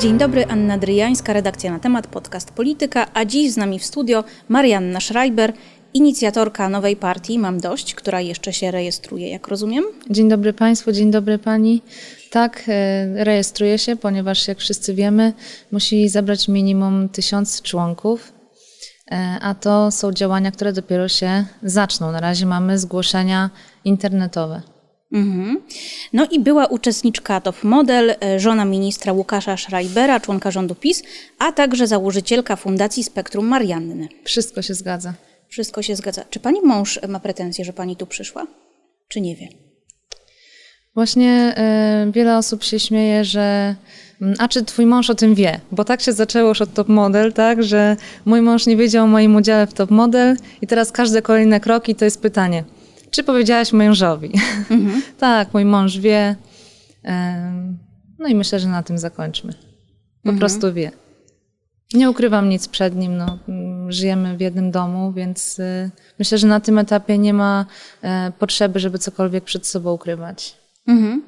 Dzień dobry, Anna Dryjańska, redakcja na temat podcast Polityka, a dziś z nami w studio Marianna Schreiber, inicjatorka nowej partii Mam Dość, która jeszcze się rejestruje, jak rozumiem? Dzień dobry Państwu, dzień dobry Pani. Tak, e, rejestruje się, ponieważ jak wszyscy wiemy, musi zabrać minimum tysiąc członków, e, a to są działania, które dopiero się zaczną. Na razie mamy zgłoszenia internetowe. Mhm. No i była uczestniczka Top Model, e, żona ministra Łukasza Schreibera, członka rządu PiS, a także założycielka Fundacji Spektrum Marianny. Wszystko się zgadza. Wszystko się zgadza. Czy pani mąż ma pretensje, że pani tu przyszła? Czy nie wie? Właśnie y, wiele osób się śmieje, że mm, a czy twój mąż o tym wie? Bo tak się zaczęło już od Top Model, tak, że mój mąż nie wiedział o moim udziale w Top Model i teraz każde kolejne kroki to jest pytanie, czy powiedziałaś mężowi? Mhm. tak, mój mąż wie. No i myślę, że na tym zakończmy. Po mhm. prostu wie. Nie ukrywam nic przed nim. No, mm, żyjemy w jednym domu, więc y, myślę, że na tym etapie nie ma y, potrzeby, żeby cokolwiek przed sobą ukrywać. Mhm.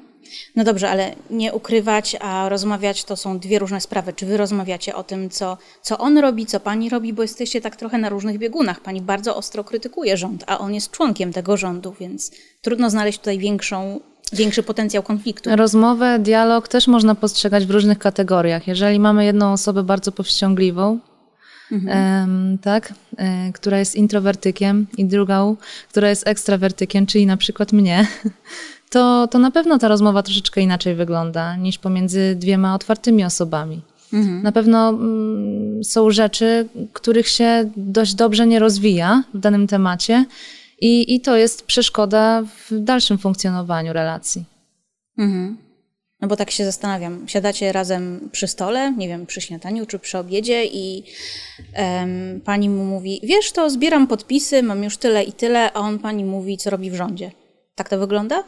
No dobrze, ale nie ukrywać, a rozmawiać to są dwie różne sprawy. Czy wy rozmawiacie o tym, co, co on robi, co pani robi, bo jesteście tak trochę na różnych biegunach. Pani bardzo ostro krytykuje rząd, a on jest członkiem tego rządu, więc trudno znaleźć tutaj większą większy potencjał konfliktu. Rozmowę, dialog też można postrzegać w różnych kategoriach. Jeżeli mamy jedną osobę bardzo powściągliwą, mhm. tak, e, która jest introwertykiem i drugą, która jest ekstrawertykiem, czyli na przykład mnie, to, to na pewno ta rozmowa troszeczkę inaczej wygląda niż pomiędzy dwiema otwartymi osobami. Mhm. Na pewno mm, są rzeczy, których się dość dobrze nie rozwija w danym temacie i, i to jest przeszkoda w dalszym funkcjonowaniu relacji. Mhm. No bo tak się zastanawiam, siadacie razem przy stole, nie wiem, przy śniadaniu czy przy obiedzie i um, pani mu mówi, wiesz to, zbieram podpisy, mam już tyle i tyle, a on pani mówi, co robi w rządzie. Tak to wygląda?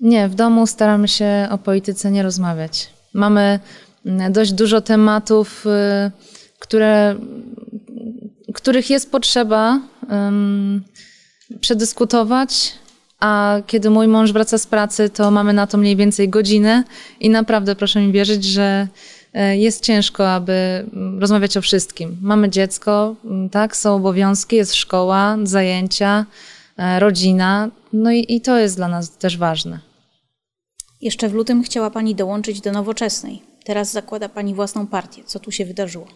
Nie, w domu staramy się o polityce nie rozmawiać. Mamy mm, dość dużo tematów, y, które których jest potrzeba um, przedyskutować, a kiedy mój mąż wraca z pracy, to mamy na to mniej więcej godzinę i naprawdę proszę mi wierzyć, że e, jest ciężko, aby rozmawiać o wszystkim. Mamy dziecko, tak, są obowiązki, jest szkoła, zajęcia, e, rodzina, no i, i to jest dla nas też ważne. Jeszcze w lutym chciała Pani dołączyć do nowoczesnej. Teraz zakłada Pani własną partię. Co tu się wydarzyło?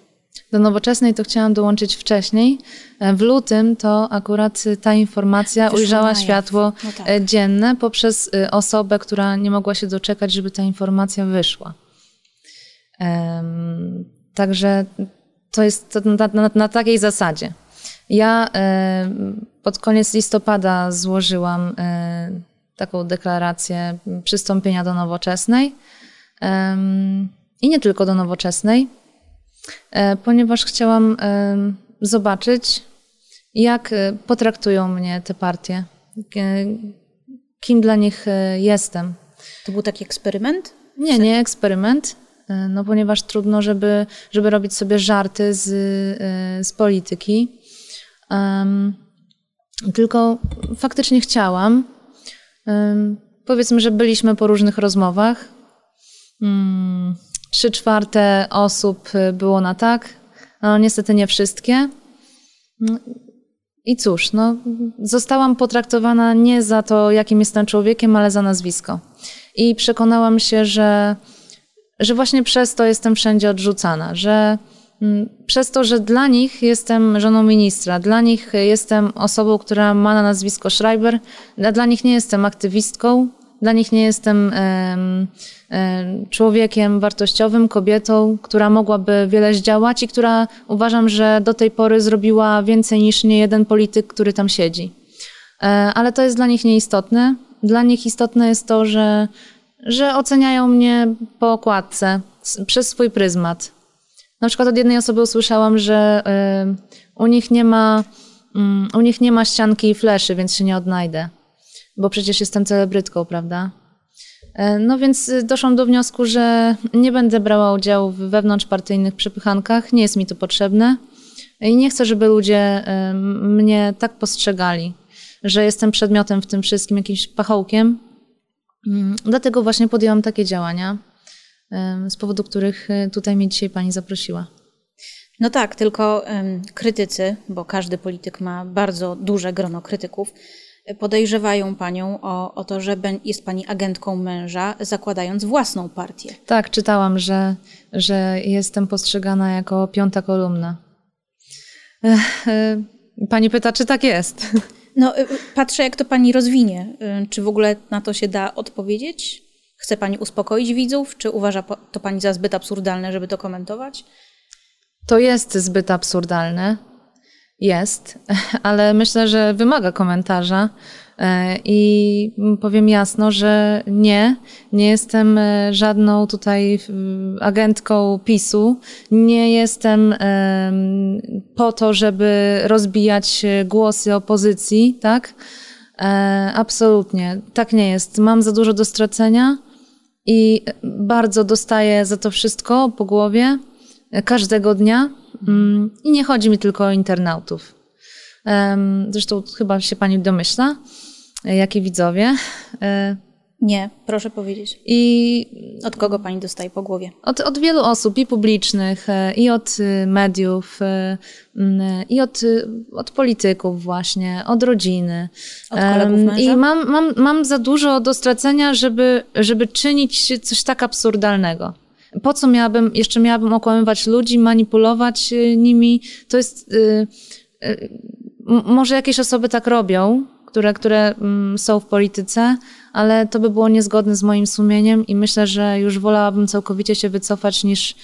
Do nowoczesnej to chciałam dołączyć wcześniej. E, w lutym to akurat ta informacja Wyszło ujrzała światło no tak. E, dzienne poprzez e, osobę, która nie mogła się doczekać, żeby ta informacja wyszła. Um, także to jest na, na, na takiej zasadzie. Ja pod koniec listopada złożyłam taką deklarację przystąpienia do nowoczesnej. I nie tylko do nowoczesnej, E, ponieważ chciałam zobaczyć, jak e, potraktują mnie te partie, kim dla nich e, jestem. To był taki eksperyment? Nie, nie eksperyment, no ponieważ trudno, żeby, żeby robić sobie żarty z, z polityki. Um, tylko faktycznie chciałam. Um, powiedzmy, że byliśmy po różnych rozmowach. Um, Trzy czwarte osób y, było na tak, no niestety nie wszystkie. No, I cóż, no, zostałam potraktowana nie za to, jakim jestem człowiekiem, ale za nazwisko. I przekonałam się, że, że właśnie przez to jestem wszędzie odrzucana, że mm, przez to, że dla nich jestem żoną ministra, dla nich jestem osobą, która ma na nazwisko Schreiber, dla nich nie jestem aktywistką, dla nich nie jestem człowiekiem wartościowym, kobietą, która mogłaby wiele zdziałać i która uważam, że do tej pory zrobiła więcej niż nie jeden polityk, który tam siedzi. E, ale to jest dla nich nieistotne. Dla nich istotne jest to, że, że oceniają mnie po okładce, przez swój pryzmat. Na przykład od jednej osoby usłyszałam, że u nich nie ma, mm, u nich nie ma ścianki i fleszy, więc się nie odnajdę bo przecież jestem celebrytką, prawda? E, no więc y, doszłam do wniosku, że nie będę brała udziału w wewnątrzpartyjnych przepychankach, nie jest mi to potrzebne i nie chcę, żeby ludzie y, mnie tak postrzegali, że jestem przedmiotem w tym wszystkim, jakimś pachołkiem. Mm, dlatego właśnie podjęłam takie działania. Z powodu których tutaj mnie dzisiaj pani zaprosiła. No tak, tylko krytycy, bo każdy polityk ma bardzo duże grono krytyków, podejrzewają panią o, o to, że jest pani agentką męża, zakładając własną partię. Tak, czytałam, że, że jestem postrzegana jako piąta kolumna. Pani pyta, czy tak jest? No, y, patrzę, jak to pani rozwinie. Czy w ogóle na to się da odpowiedzieć? Chce pani uspokoić widzów, czy uważa to pani za zbyt absurdalne, żeby to komentować? To jest zbyt absurdalne. Jest, ale myślę, że wymaga komentarza. E, I powiem jasno, że nie, nie jestem e, żadną tutaj agentką PiSu. Nie jestem po to, żeby rozbijać głosy opozycji, tak? E, absolutnie, tak nie jest. Mam za dużo do stracenia i bardzo dostaję za to wszystko po głowie każdego dnia. Mm, I nie chodzi mi tylko o internautów. Zresztą chyba się pani domyśla, e, jakie widzowie. E, nie, proszę powiedzieć. I od kogo pani dostaje po głowie? Od, od wielu osób, i publicznych, e, i od mediów, i od, od polityków właśnie, od rodziny. Od kolegów męża? I mam, mam, mam za dużo do stracenia, żeby, żeby czynić coś tak absurdalnego. Po co miałabym, jeszcze miałabym okłamywać ludzi, manipulować nimi? To jest, może jakieś osoby tak robią, które, które mm, są w polityce, ale to by było niezgodne z moim sumieniem i myślę, że już wolałabym całkowicie się wycofać niż,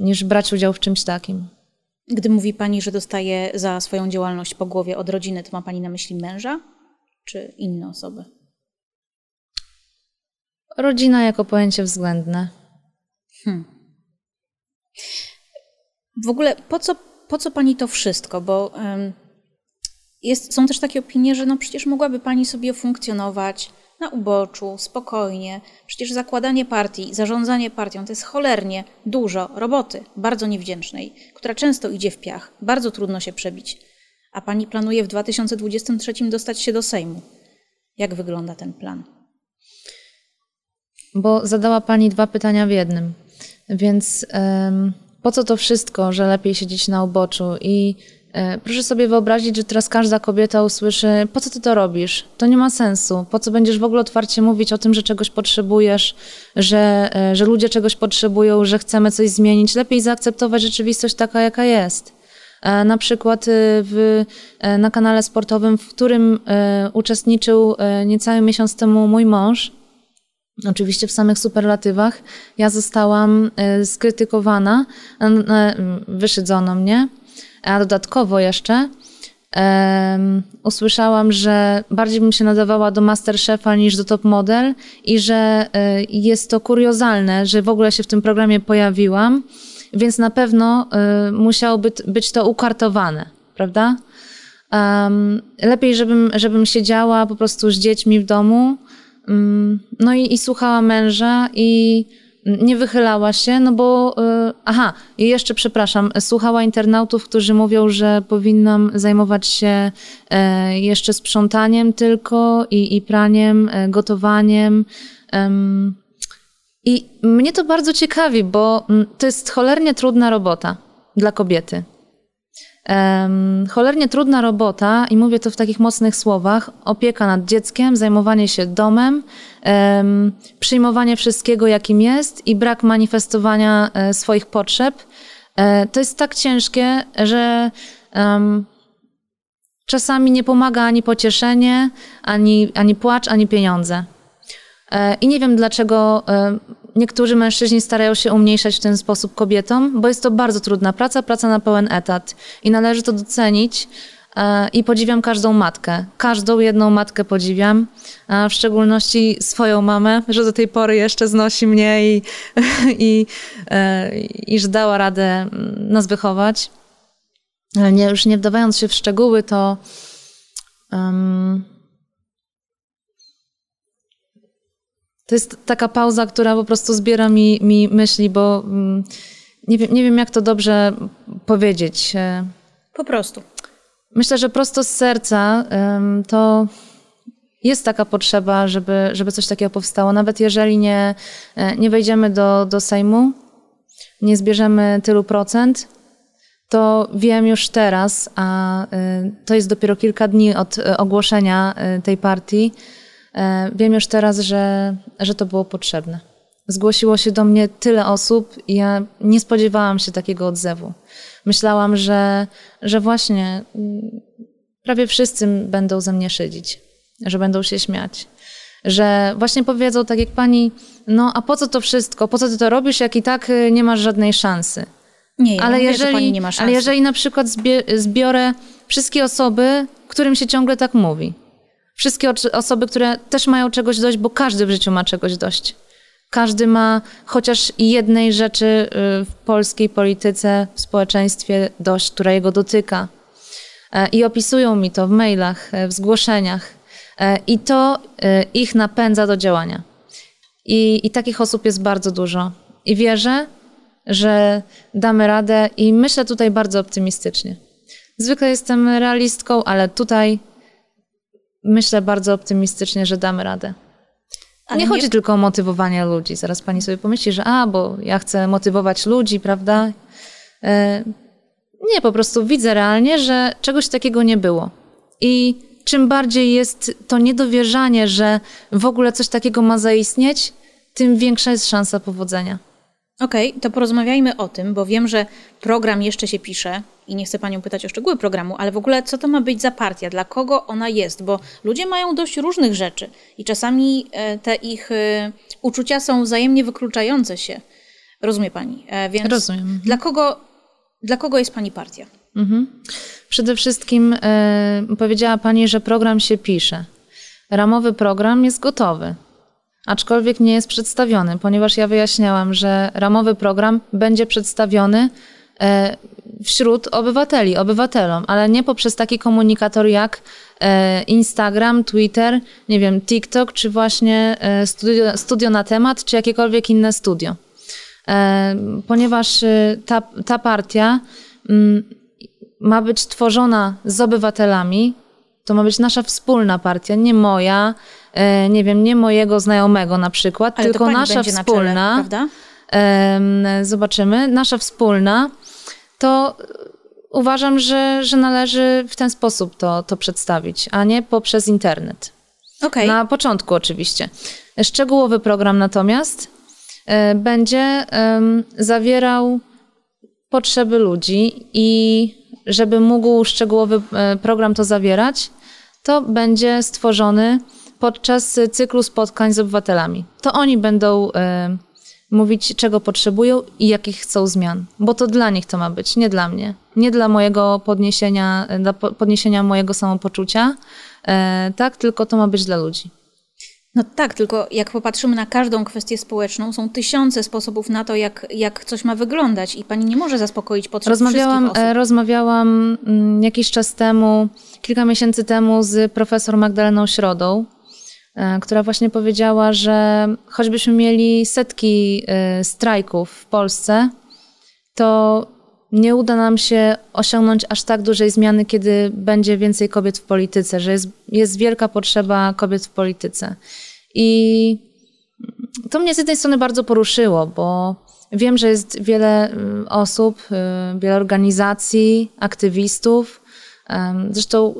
niż brać udział w czymś takim. Gdy mówi Pani, że dostaje za swoją działalność po głowie od rodziny, to ma Pani na myśli męża czy inne osoby? Rodzina jako pojęcie względne. Hmm. W ogóle po co, po co pani to wszystko? Bo jest, są też takie opinie, że no przecież mogłaby pani sobie funkcjonować na uboczu, spokojnie. Przecież zakładanie partii, zarządzanie partią to jest cholernie dużo roboty, bardzo niewdzięcznej, która często idzie w piach, bardzo trudno się przebić. A pani planuje w 2023 dostać się do Sejmu. Jak wygląda ten plan? Bo zadała pani dwa pytania w jednym. Więc po co to wszystko, że lepiej siedzieć na uboczu? I proszę sobie wyobrazić, że teraz każda kobieta usłyszy, po co ty to robisz? To nie ma sensu. Po co będziesz w ogóle otwarcie mówić o tym, że czegoś potrzebujesz, że, e, że ludzie czegoś potrzebują, że chcemy coś zmienić? Lepiej zaakceptować rzeczywistość taka, jaka jest. E, na przykład w, na kanale sportowym, w którym uczestniczył niecały miesiąc temu mój mąż, Oczywiście w samych superlatywach ja zostałam e, skrytykowana, e, wyszydzono mnie, a dodatkowo jeszcze um, usłyszałam, że bardziej bym się nadawała do Masterchefa niż do Top Model i że y, jest to kuriozalne, że w ogóle się w tym programie pojawiłam, więc na pewno y, musiało być, to ukartowane, prawda? Um, lepiej, żebym, żebym siedziała po prostu z dziećmi w domu, Mm, no i, i słuchała męża i nie wychylała się, no bo, y, aha, i jeszcze przepraszam, słuchała internautów, którzy mówią, że powinnam zajmować się e, jeszcze sprzątaniem tylko i, i praniem, e, gotowaniem. I mnie to bardzo ciekawi, bo to jest cholernie trudna robota dla kobiety. Um, cholernie trudna robota, i mówię to w takich mocnych słowach, opieka nad dzieckiem, zajmowanie się domem, um, przyjmowanie wszystkiego, jakim jest i brak manifestowania e, swoich potrzeb. E, to jest tak ciężkie, że um, czasami nie pomaga ani pocieszenie, ani, ani płacz, ani pieniądze. E, I nie wiem, dlaczego e, niektórzy mężczyźni starają się umniejszać w ten sposób kobietom, bo jest to bardzo trudna praca, praca na pełen etat i należy to docenić. E, I podziwiam każdą matkę. Każdą jedną matkę podziwiam, w szczególności swoją mamę, że do tej pory jeszcze znosi mnie i, i, i że dała radę nas wychować. Nie, już nie wdawając się w szczegóły, to um, To jest taka pauza, która po prostu zbiera mi, mi myśli, bo mm, nie wiem, nie wiem, jak to dobrze powiedzieć. Po prostu. Myślę, że prosto z serca to jest taka potrzeba, żeby, żeby coś takiego powstało. Nawet jeżeli nie, e, nie wejdziemy do, do Sejmu, nie zbierzemy tylu procent, to wiem już teraz, a e, to jest dopiero kilka dni od e, ogłoszenia tej partii, wiem już teraz, że, że to było potrzebne. Zgłosiło się do mnie tyle osób i ja nie spodziewałam się takiego odzewu. Myślałam, że, że właśnie mm, prawie wszyscy będą ze mnie szydzić że będą się śmiać. Że właśnie powiedzą tak jak pani, no a po co to wszystko? Po co ty to robisz, jak i tak y, nie masz żadnej szansy? Nie, ja ale, mówię, jeżeli, nie ma szansy. ale jeżeli na przykład zbiorę wszystkie osoby, którym się ciągle tak mówi. Wszystkie osoby, które też mają czegoś dość, bo każdy w życiu ma czegoś dość. Każdy ma chociaż jednej rzeczy y, w polskiej polityce, w społeczeństwie dość, która jego dotyka. E, I opisują mi to w mailach, e, w zgłoszeniach. E, I to ich napędza do działania. I, I takich osób jest bardzo dużo. I wierzę, że damy radę i myślę tutaj bardzo optymistycznie. Zwykle jestem realistką, ale tutaj myślę bardzo optymistycznie, że damy radę. Ale nie, nie chodzi tylko o motywowanie ludzi. Zaraz pani sobie pomyśli, że a, bo ja chcę motywować ludzi, prawda? E, nie, po prostu widzę realnie, że czegoś takiego nie było. I czym bardziej jest to niedowierzanie, że w ogóle coś takiego ma zaistnieć, tym większa jest szansa powodzenia. Okej, okay, to porozmawiajmy o tym, bo wiem, że program jeszcze się pisze i nie chcę Panią pytać o szczegóły programu, ale w ogóle co to ma być za partia, dla kogo ona jest, bo ludzie mają dość różnych rzeczy i czasami e, te ich e, uczucia są wzajemnie wykluczające się. Rozumie Pani? E, więc Rozumiem. Dla kogo, dla kogo jest Pani partia? Mhm. Przede wszystkim e, powiedziała Pani, że program się pisze. Ramowy program jest gotowy, aczkolwiek nie jest przedstawiony, ponieważ ja wyjaśniałam, że ramowy program będzie przedstawiony e, wśród obywateli, obywatelom, ale nie poprzez taki komunikator jak e, Instagram, Twitter, nie wiem, TikTok, czy właśnie e, studio, studio na temat, czy jakiekolwiek inne studio. Ponieważ ta, ta partia mm, ma być tworzona z obywatelami, to ma być nasza wspólna partia, nie moja, nie wiem, nie mojego znajomego na przykład, Ale tylko nasza wspólna. Na czele? Zobaczymy, nasza wspólna, to uważam, że, że należy w ten sposób to, to przedstawić, a nie poprzez internet. Okay. Na początku oczywiście. Szczegółowy program natomiast e, będzie zawierał potrzeby ludzi i żeby mógł szczegółowy e, program to zawierać, to będzie stworzony podczas cyklu spotkań z obywatelami. To oni będą y, mówić, czego potrzebują i jakich chcą zmian, bo to dla nich to ma być, nie dla mnie. Nie dla mojego podniesienia, dla podniesienia mojego samopoczucia, y, tak, tylko to ma być dla ludzi. No tak, tylko jak popatrzymy na każdą kwestię społeczną, są tysiące sposobów na to, jak, jak coś ma wyglądać i pani nie może zaspokoić potrzeb rozmawiałam, wszystkich osób. Rozmawiałam mm, jakiś czas temu, kilka miesięcy temu z profesor Magdaleną Środą, e, która właśnie powiedziała, że choćbyśmy mieli setki e, strajków w Polsce, to nie uda nam się osiągnąć aż tak dużej zmiany, kiedy będzie więcej kobiet w polityce, że jest, jest wielka potrzeba kobiet w polityce. I to mnie z jednej strony bardzo poruszyło, bo wiem, że jest wiele y, osób, y, wiele organizacji, aktywistów, zresztą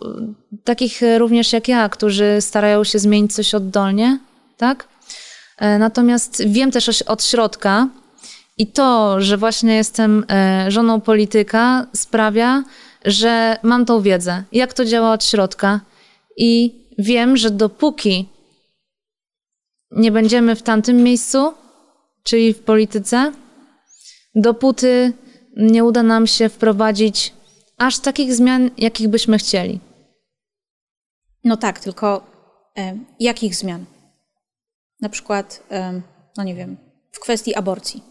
y, takich również jak ja, którzy starają się zmienić coś oddolnie, tak? E, natomiast wiem też od środka, i to, że właśnie jestem e, żoną polityka, sprawia, że mam tą wiedzę, jak to działa od środka. I wiem, że dopóki nie będziemy w tamtym miejscu, czyli w polityce, dopóty nie uda nam się wprowadzić aż takich zmian, jakich byśmy chcieli. No tak, tylko e, jakich zmian? Na przykład, e, no nie wiem, w kwestii aborcji.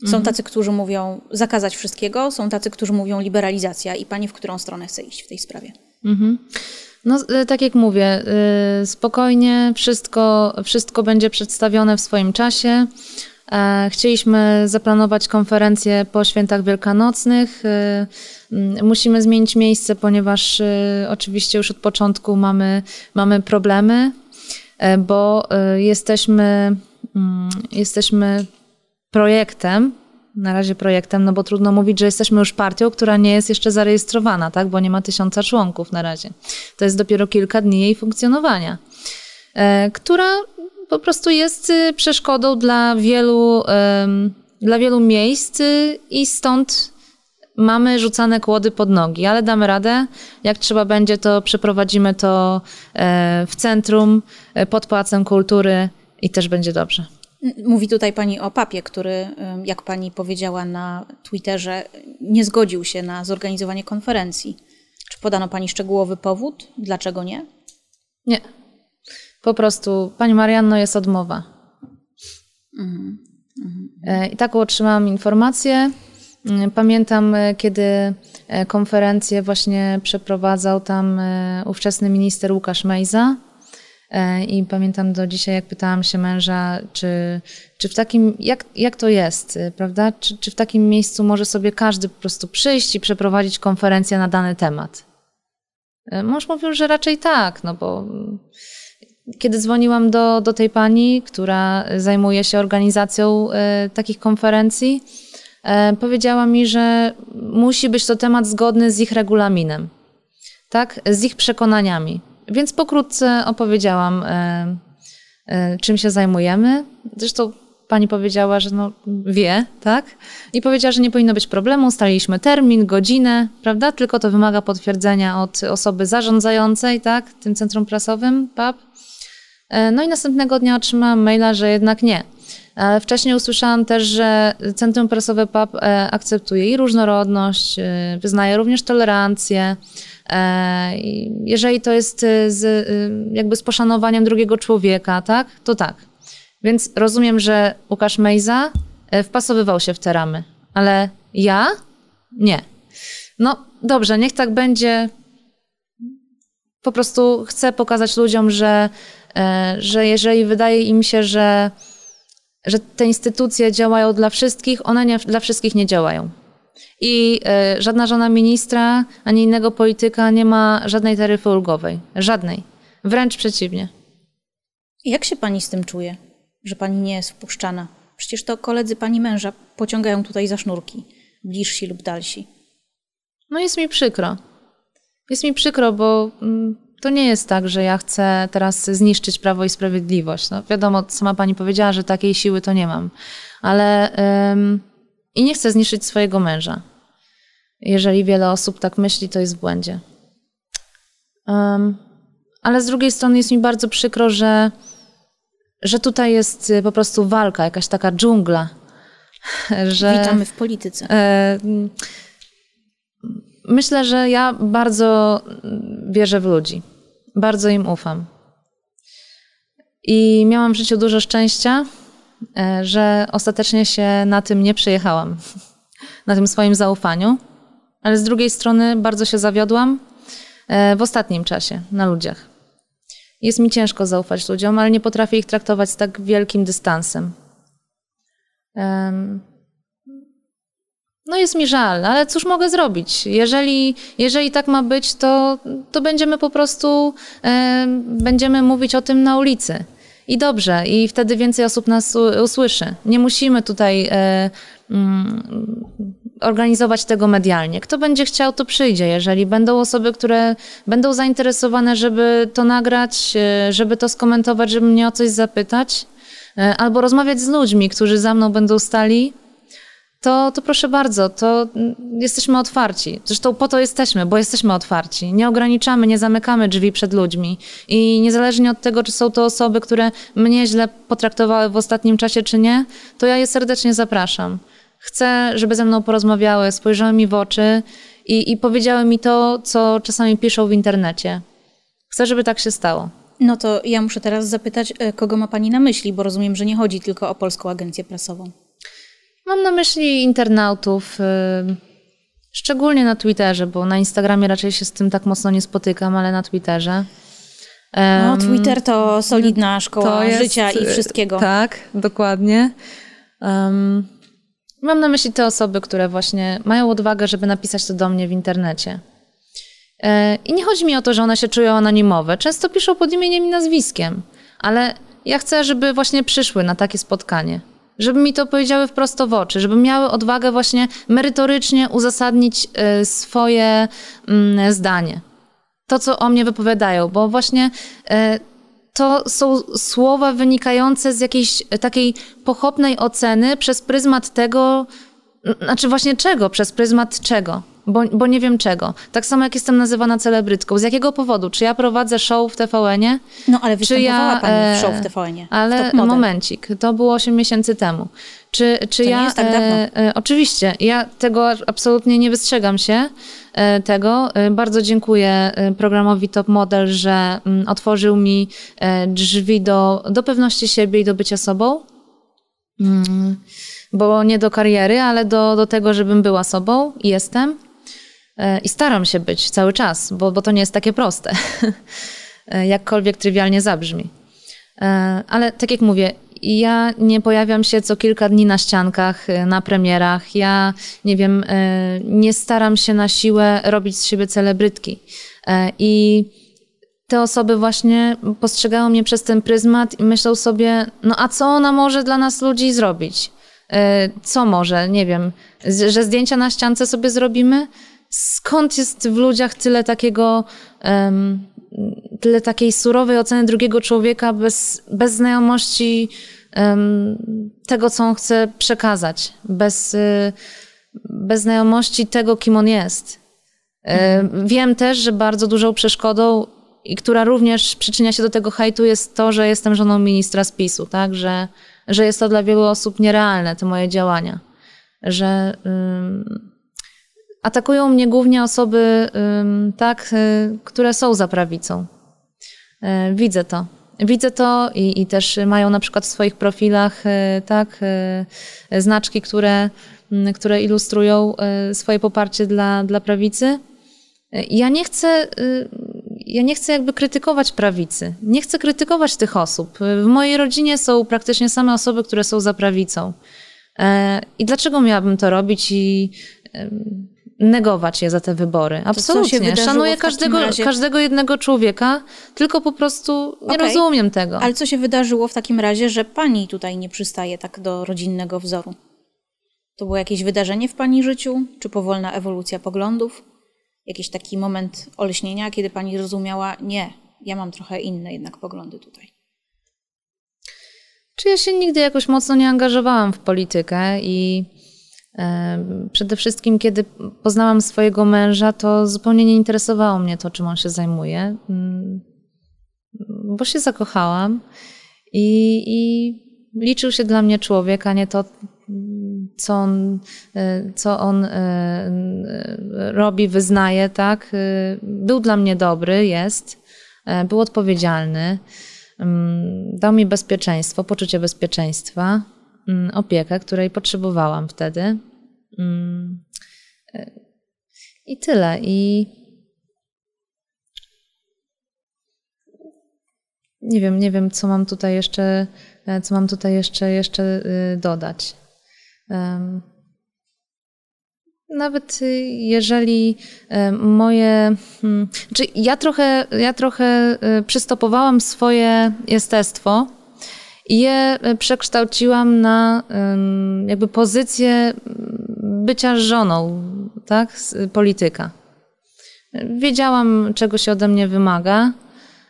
Są mhm. tacy, którzy mówią zakazać wszystkiego, są tacy, którzy mówią liberalizacja. I pani w którą stronę chce iść w tej sprawie? Mhm. No, e, tak jak mówię, e, spokojnie, wszystko, wszystko będzie przedstawione w swoim czasie. E, chcieliśmy zaplanować konferencję po świętach wielkanocnych. Musimy zmienić miejsce, ponieważ oczywiście już od początku mamy, mamy problemy. e, bo e, jesteśmy, mm, jesteśmy projektem, na razie projektem, no bo trudno mówić, że jesteśmy już partią, która nie jest jeszcze zarejestrowana, tak? bo nie ma tysiąca członków na razie. To jest dopiero kilka dni jej funkcjonowania, która po prostu jest y, przeszkodą dla wielu, dla wielu miejsc y, i stąd mamy rzucane kłody pod nogi, ale damy radę. Jak trzeba będzie, to przeprowadzimy to e, w centrum e, pod Pałacem Kultury i też będzie dobrze. Mówi tutaj pani o papie, który, jak pani powiedziała na Twitterze, nie zgodził się na zorganizowanie konferencji. Czy podano pani szczegółowy powód? Dlaczego nie? Nie. Po prostu, pani Marianno, jest odmowa. Mhm. Mhm. I taką otrzymałam informację. Mm, pamiętam, e, kiedy e, konferencję właśnie przeprowadzał tam ówczesny minister Łukasz Mejza. I pamiętam do dzisiaj, jak pytałam się męża, czy, czy w takim, jak, jak to jest, prawda? Czy, czy w takim miejscu może sobie każdy po prostu przyjść i przeprowadzić konferencję na dany temat? Mąż mówił, że raczej tak, no bo kiedy dzwoniłam do, do tej pani, która zajmuje się organizacją e, takich konferencji, e, powiedziała mi, że musi być to temat zgodny z ich regulaminem, tak, z ich przekonaniami. Więc pokrótce opowiedziałam, e, czym się zajmujemy. Zresztą pani powiedziała, że no wie, tak? I powiedziała, że nie powinno być problemu. Ustaliliśmy termin, godzinę, prawda? Tylko to wymaga potwierdzenia od osoby zarządzającej, tak? Tym centrum prasowym, PAP. E, no i następnego dnia otrzymałam maila, że jednak nie. E, wcześniej usłyszałam też, że Centrum Prasowe PAP e, akceptuje i różnorodność, wyznaje również tolerancję. Jeżeli to jest z, jakby z poszanowaniem drugiego człowieka, tak, to tak. Więc rozumiem, że Łukasz Mejza wpasowywał się w te ramy, ale ja nie. No dobrze, niech tak będzie. Po prostu chcę pokazać ludziom, że że jeżeli wydaje im się, że, że te instytucje działają dla wszystkich, one nie, dla wszystkich nie działają. I e, żadna żona ministra ani innego polityka nie ma żadnej taryfy ulgowej. Żadnej. Wręcz przeciwnie. Jak się pani z tym czuje, że pani nie jest wpuszczana? Przecież to koledzy pani męża pociągają tutaj za sznurki, bliżsi lub dalsi. No jest mi przykro. Jest mi przykro, bo mm, to nie jest tak, że ja chcę teraz zniszczyć Prawo i Sprawiedliwość. No, wiadomo, sama pani powiedziała, że takiej siły to nie mam. Ale ym, i nie chcę zniszczyć swojego męża. Jeżeli wiele osób tak myśli, to jest w błędzie. Um, ale z drugiej strony jest mi bardzo przykro, że, że tutaj jest po prostu walka, jakaś taka dżungla. Że, Witamy w polityce. E, myślę, że ja bardzo wierzę w ludzi. Bardzo im ufam. I miałam w życiu dużo szczęścia, e, że ostatecznie się na tym nie przejechałam, na tym swoim zaufaniu, ale z drugiej strony bardzo się zawiodłam e, w ostatnim czasie na ludziach. Jest mi ciężko zaufać ludziom, ale nie potrafię ich traktować z tak wielkim dystansem. No jest mi żal, ale cóż mogę zrobić? Jeżeli, jeżeli tak ma być, to, to będziemy po prostu e, będziemy mówić o tym na ulicy. I dobrze, i wtedy więcej osób nas usłyszy. Nie musimy tutaj e, mm, organizować tego medialnie. Kto będzie chciał, to przyjdzie. Jeżeli będą osoby, które będą zainteresowane, żeby to nagrać, e, żeby to skomentować, żeby mnie o coś zapytać, e, albo rozmawiać z ludźmi, którzy za mną będą stali, to, to proszę bardzo, to jesteśmy otwarci. Zresztą po to jesteśmy, bo jesteśmy otwarci. Nie ograniczamy, nie zamykamy drzwi przed ludźmi. I niezależnie od tego, czy są to osoby, które mnie źle potraktowały w ostatnim czasie, czy nie, to ja je serdecznie zapraszam. Chcę, żeby ze mną porozmawiały, spojrzały mi w oczy i, i powiedziały mi to, co czasami piszą w internecie. Chcę, żeby tak się stało. No to ja muszę teraz zapytać, e, kogo ma Pani na myśli, bo rozumiem, że nie chodzi tylko o Polską Agencję Prasową. Mam na myśli internautów, y, szczególnie na Twitterze, bo na Instagramie raczej się z tym tak mocno nie spotykam, ale na Twitterze. No, Twitter to solidna szkoła to jest, życia i wszystkiego. Tak, dokładnie. Um, mam na myśli te osoby, które właśnie mają odwagę, żeby napisać to do mnie w internecie. E, I nie chodzi mi o to, że one się czują anonimowe. Często piszą pod imieniem i nazwiskiem ale ja chcę, żeby właśnie przyszły na takie spotkanie. Żeby mi to powiedziały wprost w oczy, żeby miały odwagę właśnie merytorycznie uzasadnić y, swoje mm, zdanie. To, co o mnie wypowiadają, bo właśnie y, to są słowa wynikające z jakiejś takiej pochopnej oceny przez pryzmat tego, znaczy właśnie czego, przez pryzmat czego bo, bo nie wiem czego. Tak samo jak jestem nazywana celebrytką. Z jakiego powodu? Czy ja prowadzę show w TVN-ie? No ale występowała ja, pani w show w TVN-ie. Ale momencik, to było 8 miesięcy temu. Czy, czy to ja, nie jest tak dawno. E, e, oczywiście, ja tego absolutnie nie wystrzegam się e, tego. E, bardzo dziękuję e, programowi Top Model, że m, mm, otworzył mi e, drzwi do, do pewności siebie i do bycia sobą. Mm, bo nie do kariery, ale do, do tego, żebym była sobą i jestem. E, I staram się być cały czas, bo, bo to nie jest takie proste, e, jakkolwiek trywialnie zabrzmi. E, ale tak jak mówię, ja nie pojawiam się co kilka dni na ściankach, na premierach. Ja nie wiem, nie staram się na siłę robić z siebie celebrytki. I te osoby właśnie postrzegają mnie przez ten pryzmat i myślą sobie, no a co ona może dla nas ludzi zrobić? Co może? Nie wiem, że zdjęcia na ściance sobie zrobimy? Skąd jest w ludziach tyle takiego, um, tyle takiej surowej oceny drugiego człowieka bez, bez znajomości um, tego, co on chce przekazać, bez, y, bez znajomości tego, kim on jest. Mhm. Wiem też, że bardzo dużą przeszkodą, i która również przyczynia się do tego hejtu, jest to, że jestem żoną ministra spisu, tak? Że, że jest to dla wielu osób nierealne, te moje działania. Że. Atakują mnie głównie osoby, tak, y, które są za prawicą. E, widzę to. Widzę to i, i, też mają na przykład w swoich profilach y, tak, y, znaczki, które, które ilustrują swoje poparcie dla, dla prawicy. Ja nie chcę, ja nie chcę jakby krytykować prawicy. Nie chcę krytykować tych osób. W mojej rodzinie są praktycznie same osoby, które są za prawicą. E, I dlaczego miałabym to robić i negować je za te wybory. Absolutnie. Szanuję każdego, razie... każdego jednego człowieka, tylko po prostu nie okay. rozumiem tego. Ale co się wydarzyło w takim razie, że pani tutaj nie przystaje tak do rodzinnego wzoru? To było jakieś wydarzenie w pani życiu? Czy powolna ewolucja poglądów? Jakiś taki moment olśnienia, kiedy pani zrozumiała, nie, ja mam trochę inne jednak poglądy tutaj. Czy ja się nigdy jakoś mocno nie angażowałam w politykę i Przede wszystkim, kiedy poznałam swojego męża, to zupełnie nie interesowało mnie to, czym on się zajmuje, mm, bo się zakochałam i, i liczył się dla mnie człowiek, a nie to, co on, e, co on e, robi, wyznaje, tak? E, był dla mnie dobry, jest, był odpowiedzialny, mm, dał mi bezpieczeństwo, poczucie bezpieczeństwa. Mm, opiekę, której potrzebowałam wtedy. Mm, e, I tyle. I nie wiem, nie wiem, co mam tutaj jeszcze, e, co mam tutaj jeszcze, jeszcze y, dodać. Nawet y, jeżeli e, moje. Hmm, czy ja trochę, ja trochę y, przystopowałam swoje jestestwo i je przekształciłam na jakby pozycję bycia żoną, tak, polityka. Wiedziałam, czego się ode mnie wymaga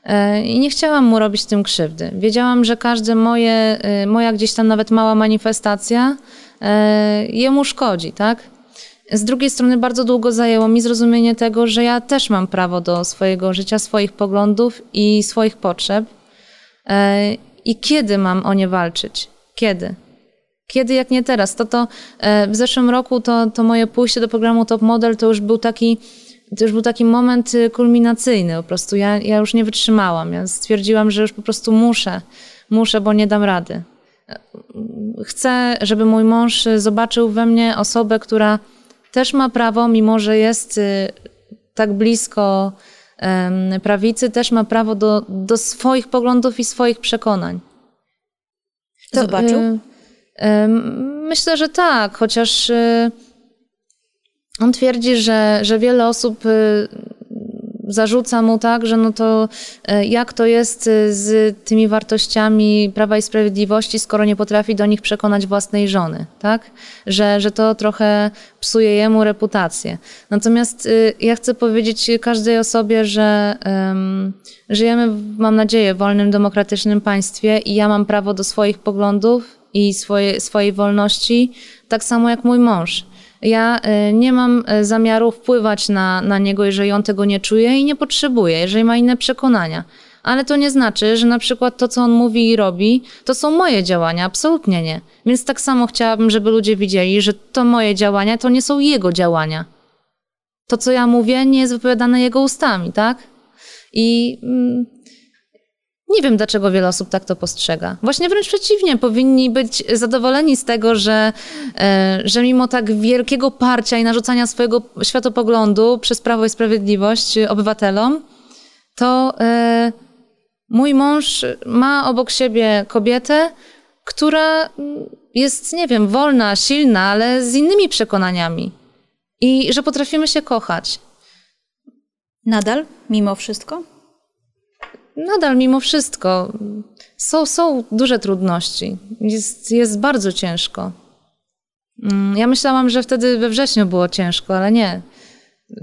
e, i nie chciałam mu robić tym krzywdy. Wiedziałam, że każde moje, e, moja gdzieś tam nawet mała manifestacja jemu szkodzi, tak? Z drugiej strony bardzo długo zajęło mi zrozumienie tego, że ja też mam prawo do swojego życia, swoich poglądów i swoich potrzeb i kiedy mam o nie walczyć? Kiedy? Kiedy, jak nie teraz? To to e, w zeszłym roku to, to moje pójście do programu Top Model to już był taki, to już był taki moment y, kulminacyjny. Po prostu ja, ja już nie wytrzymałam. Ja stwierdziłam, że już po prostu muszę, muszę, bo nie dam rady. Chcę, żeby mój mąż zobaczył we mnie osobę, która też ma prawo, mimo że jest tak blisko prawicy też ma prawo do, do swoich poglądów i swoich przekonań. To, Zobaczył? Y, y, myślę, że tak, chociaż y, on twierdzi, że, że wiele osób zarzuca mu tak, że no to e, jak to jest e, z tymi wartościami Prawa i Sprawiedliwości, skoro nie potrafi do nich przekonać własnej żony, tak? Że, że to trochę psuje jemu reputację. Natomiast ja chcę powiedzieć każdej osobie, że um, żyjemy, mam nadzieję, w wolnym, demokratycznym państwie i ja mam prawo do swoich poglądów i swoje, swojej wolności, tak samo jak mój mąż. Ja e, nie mam e, zamiaru wpływać na, na niego, jeżeli on tego nie czuje i nie potrzebuje, jeżeli ma inne przekonania. Ale to nie znaczy, że na przykład to, co on mówi i robi, to są moje działania. Absolutnie nie. Więc tak samo chciałabym, żeby ludzie widzieli, że to moje działania to nie są jego działania. To, co ja mówię, nie jest wypowiadane jego ustami, tak? I mm, nie wiem, dlaczego wiele osób tak to postrzega. Właśnie wręcz przeciwnie, powinni być zadowoleni z tego, że, e, że mimo tak wielkiego parcia i narzucania swojego światopoglądu przez Prawo i Sprawiedliwość obywatelom, to e, mój mąż ma obok siebie kobietę, która jest, nie wiem, wolna, silna, ale z innymi przekonaniami. I że potrafimy się kochać. Nadal, mimo wszystko? Nadal mimo wszystko są, są duże trudności. Jest, jest bardzo ciężko. Mm, ja myślałam, że wtedy we wrześniu było ciężko, ale nie.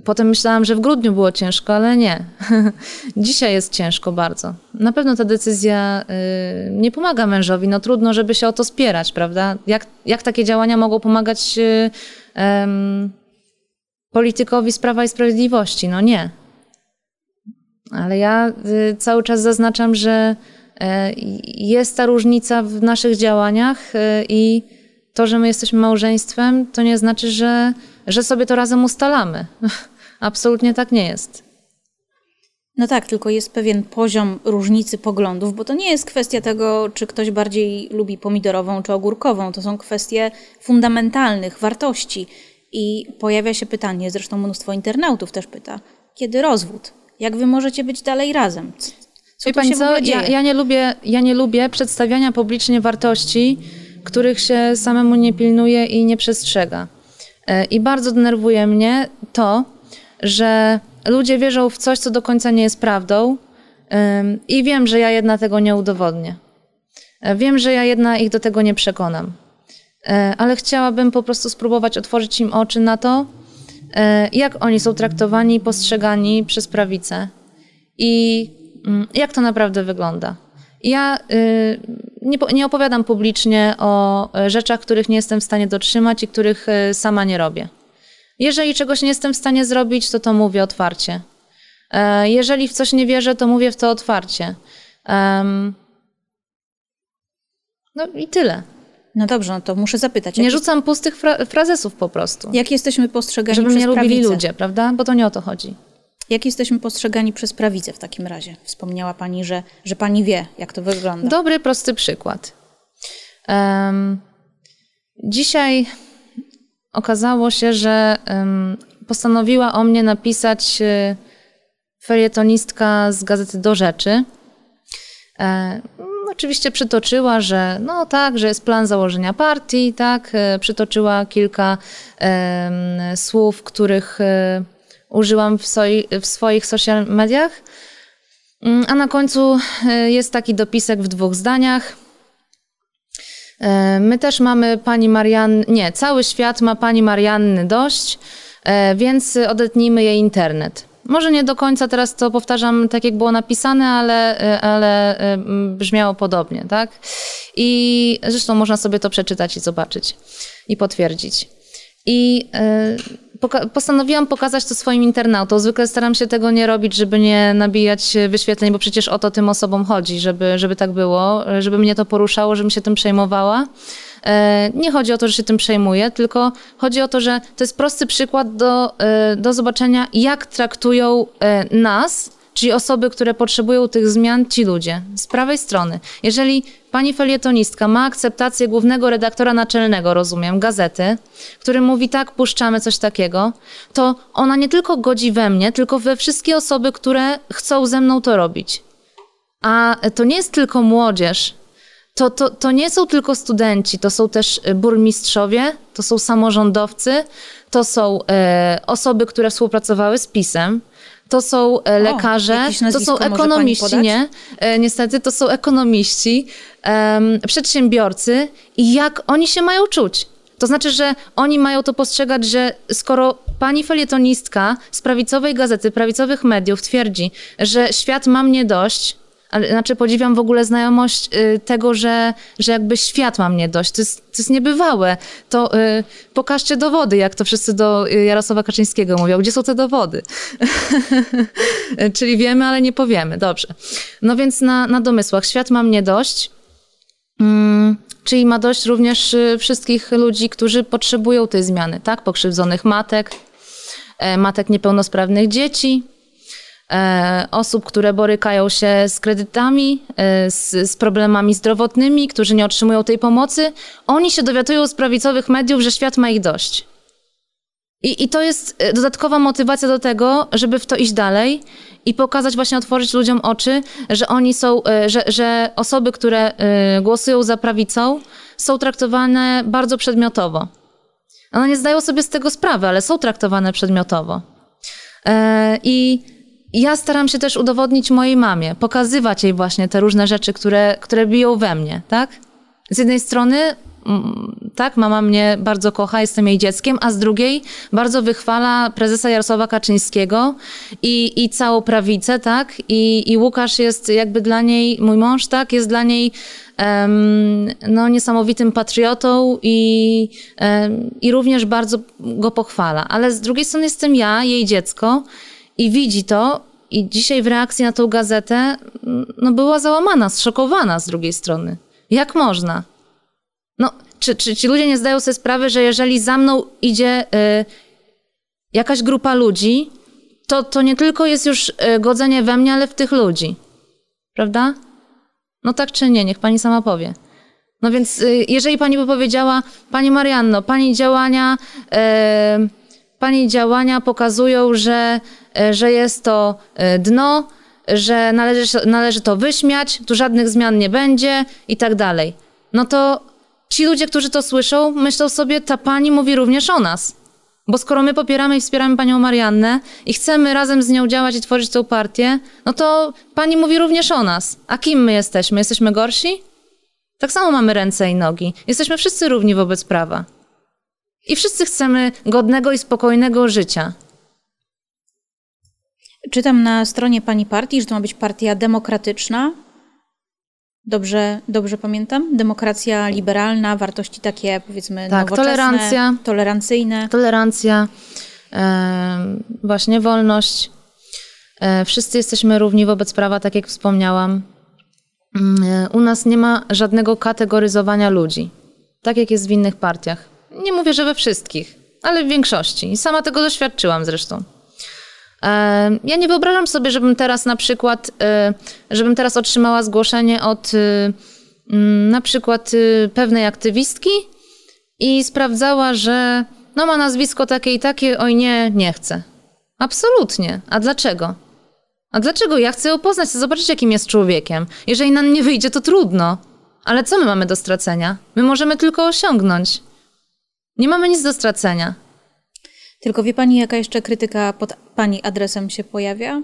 Potem myślałam, że w grudniu było ciężko, ale nie. Dzisiaj jest ciężko bardzo. Na pewno ta decyzja y, nie pomaga mężowi. No trudno, żeby się o to spierać, prawda? Jak, jak takie działania mogą pomagać y, politykowi z Prawa i Sprawiedliwości? No nie. Ale ja y, cały czas zaznaczam, że e, jest ta różnica w naszych działaniach y, i to, że my jesteśmy małżeństwem, to nie znaczy, że, że sobie to razem ustalamy. Absolutnie tak nie jest. No tak, tylko jest pewien poziom różnicy poglądów, bo to nie jest kwestia tego, czy ktoś bardziej lubi pomidorową czy ogórkową. To są kwestie fundamentalnych wartości. I pojawia się pytanie, zresztą mnóstwo internautów też pyta, kiedy rozwód? Jak wy możecie być dalej razem? Co Wie pani co, ja, ja, nie lubię, ja nie lubię przedstawiania publicznie wartości, których się samemu nie pilnuje i nie przestrzega. E, I bardzo denerwuje mnie to, że ludzie wierzą w coś, co do końca nie jest prawdą i wiem, że ja jedna tego nie udowodnię. E, wiem, że ja jedna ich do tego nie przekonam. E, ale chciałabym po prostu spróbować otworzyć im oczy na to, jak oni są traktowani i postrzegani przez prawicę i mm, jak to naprawdę wygląda. Ja y, nie, nie opowiadam publicznie o e, rzeczach, których nie jestem w stanie dotrzymać i których e, sama nie robię. Jeżeli czegoś nie jestem w stanie zrobić, to to mówię otwarcie. Jeżeli w coś nie wierzę, to mówię w to otwarcie. No i tyle. No dobrze, no to muszę zapytać. Nie rzucam pustych fra frazesów po prostu. Jak jesteśmy postrzegani Żeby przez mnie lubili prawicę? ludzie, prawda? Bo to nie o to chodzi. Jak jesteśmy postrzegani przez prawicę w takim razie? Wspomniała Pani, że, że Pani wie, jak to wygląda. Dobry, prosty przykład. Um, dzisiaj okazało się, że um, postanowiła o mnie napisać y, felietonistka z gazety Do Rzeczy. E, oczywiście przytoczyła, że no tak, że jest plan założenia partii, tak, e, przytoczyła kilka e, słów, których e, użyłam w, soi, w swoich social mediach, mm, a na końcu e, jest taki dopisek w dwóch zdaniach. E, my też mamy pani Marianny, nie, cały świat ma pani Marianny dość, więc odetnijmy jej internet. Może nie do końca teraz to powtarzam tak, jak było napisane, ale, ale brzmiało podobnie, tak? I zresztą można sobie to przeczytać i zobaczyć i potwierdzić. I poka postanowiłam pokazać to swoim internautom. Zwykle staram się tego nie robić, żeby nie nabijać wyświetleń, bo przecież o to tym osobom chodzi, żeby, żeby tak było, żeby mnie to poruszało, żebym się tym przejmowała. E, nie chodzi o to, że się tym przejmuję, tylko chodzi o to, że to jest prosty przykład do, e, do zobaczenia, jak traktują e, nas, czyli osoby, które potrzebują tych zmian, ci ludzie z prawej strony. Jeżeli pani felietonistka ma akceptację głównego redaktora naczelnego, rozumiem, gazety, który mówi tak, puszczamy coś takiego, to ona nie tylko godzi we mnie, tylko we wszystkie osoby, które chcą ze mną to robić. A to nie jest tylko młodzież, to, to, to nie są tylko studenci, to są też y, burmistrzowie, to są samorządowcy, to są e, osoby, które współpracowały z PiSem, to są e, lekarze, jakieś to są ekonomiści, nie? E, Niestety to są ekonomiści, em, przedsiębiorcy i jak oni się mają czuć? To znaczy, że oni mają to postrzegać, że skoro pani felietonistka z prawicowej gazety, prawicowych mediów twierdzi, że świat ma mnie dość, ale znaczy podziwiam w ogóle znajomość y, tego, że, że jakby świat ma mnie dość. To jest, to jest niebywałe. To y, pokażcie dowody, jak to wszyscy do y, Jarosława Kaczyńskiego mówią. Gdzie są te dowody? Czyli wiemy, ale nie powiemy. Dobrze. No więc na, na domysłach. Świat ma mnie dość. Mm, czyli ma dość również y, wszystkich ludzi, którzy potrzebują tej zmiany, tak? Pokrzywdzonych matek, e, matek niepełnosprawnych dzieci, osób, które borykają się z kredytami, e, z, z problemami zdrowotnymi, którzy nie otrzymują tej pomocy. Oni się dowiadują z prawicowych mediów, że świat ma ich dość. I, I to jest e, dodatkowa motywacja do tego, żeby w to iść dalej i pokazać, właśnie otworzyć ludziom oczy, że oni są, e, że, że osoby, które e, głosują za prawicą, są traktowane bardzo przedmiotowo. One nie zdają sobie z tego sprawy, ale są traktowane przedmiotowo. E, I ja staram się też udowodnić mojej mamie, pokazywać jej właśnie te różne rzeczy, które, które biją we mnie, tak? Z jednej strony, mm, tak, mama mnie bardzo kocha, jestem jej dzieckiem, a z drugiej bardzo wychwala prezesa Jarosława Kaczyńskiego i, i całą prawicę, tak? I, I Łukasz jest jakby dla niej, mój mąż, tak, jest dla niej em, no, niesamowitym patriotą i, em, i również bardzo go pochwala. Ale z drugiej strony jestem ja, jej dziecko i widzi to i dzisiaj w reakcji na tą gazetę no, była załamana, zszokowana z drugiej strony. Jak można? No, czy, czy ci ludzie nie zdają sobie sprawy, że jeżeli za mną idzie y, jakaś grupa ludzi, to, to nie tylko jest już y, godzenie we mnie, ale w tych ludzi. Prawda? No tak czy nie, niech pani sama powie. No więc y, jeżeli pani by powiedziała, pani Marianno, pani działania, y, pani działania pokazują, że, y, że jest to y, dno, że należy, należy to wyśmiać, tu żadnych zmian nie będzie i tak dalej. No to ci ludzie, którzy to słyszą, myślą sobie, ta pani mówi również o nas. Bo skoro my popieramy i wspieramy panią Mariannę i chcemy razem z nią działać i tworzyć tą partię, no to pani mówi również o nas. A kim my jesteśmy? Jesteśmy gorsi? Tak samo mamy ręce i nogi. Jesteśmy wszyscy równi wobec prawa. I wszyscy chcemy godnego i spokojnego życia. Czytam na stronie pani partii, że to ma być partia demokratyczna. Dobrze, dobrze pamiętam? Demokracja liberalna, wartości takie powiedzmy Tak, nowoczesne, tolerancja. tolerancyjne. Tolerancja, e, właśnie wolność. E, wszyscy jesteśmy równi wobec prawa, tak jak wspomniałam. Mm, e, U nas nie ma żadnego kategoryzowania ludzi, tak jak jest w innych partiach. Nie mówię, że we wszystkich, ale w większości. I sama tego doświadczyłam zresztą. E, Ja nie wyobrażam sobie, żebym teraz na przykład, e, żebym teraz otrzymała zgłoszenie od e, mm, na przykład pewnej aktywistki i sprawdzała, że no ma nazwisko takie i takie, oj nie, nie chcę. Absolutnie. A dlaczego? A dlaczego? Ja chcę ją poznać, chcę zobaczyć, jakim jest człowiekiem. Jeżeli nam nie wyjdzie, to trudno. Ale co my mamy do stracenia? My możemy tylko osiągnąć. Nie mamy nic do stracenia. Tylko wie pani, jaka jeszcze krytyka pod pani adresem się pojawia?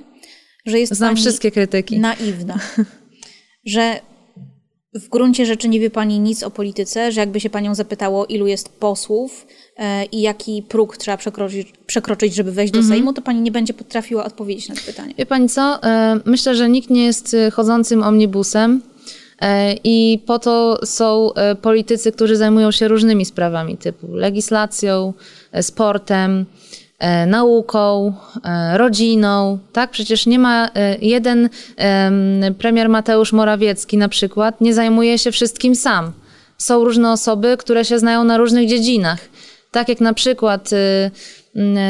Że jest Znam pani wszystkie krytyki. naiwna. że w gruncie rzeczy nie wie pani nic o polityce, że jakby się panią zapytało, ilu jest posłów e, i jaki próg trzeba przekroczyć, przekroczyć żeby wejść Mhm. do Sejmu, to pani nie będzie potrafiła odpowiedzieć na to pytanie. Wie pani co? E, Myślę, że nikt nie jest e, chodzącym omnibusem i po to są e, politycy, którzy zajmują się różnymi sprawami, typu legislacją, e, sportem, e, nauką, e, rodziną. Tak? Przecież nie ma e, jeden em, premier Mateusz Morawiecki na przykład nie zajmuje się wszystkim sam. Są różne osoby, które się znają na różnych dziedzinach. Tak jak na przykład y,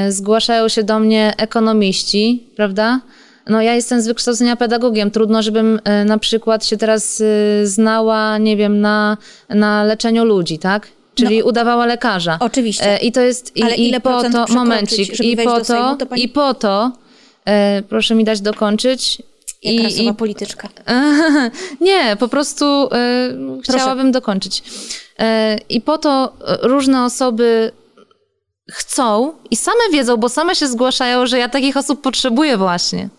zgłaszają się do mnie ekonomiści, prawda? No ja jestem z wykształcenia pedagogiem. Trudno, żebym y, na przykład się teraz y, znała, nie wiem, na, na leczeniu ludzi, tak? Czyli udawała lekarza. Oczywiście. E, I to jest i, Ale i ile po procent to momencik i po do Sejmu, to to pani- i po to e, proszę mi dać dokończyć. Jak I, i, polityczka. nie, po prostu e, chciałabym dokończyć. E, I po to e, różne osoby chcą i same wiedzą, bo same się zgłaszają, że ja takich osób potrzebuję właśnie.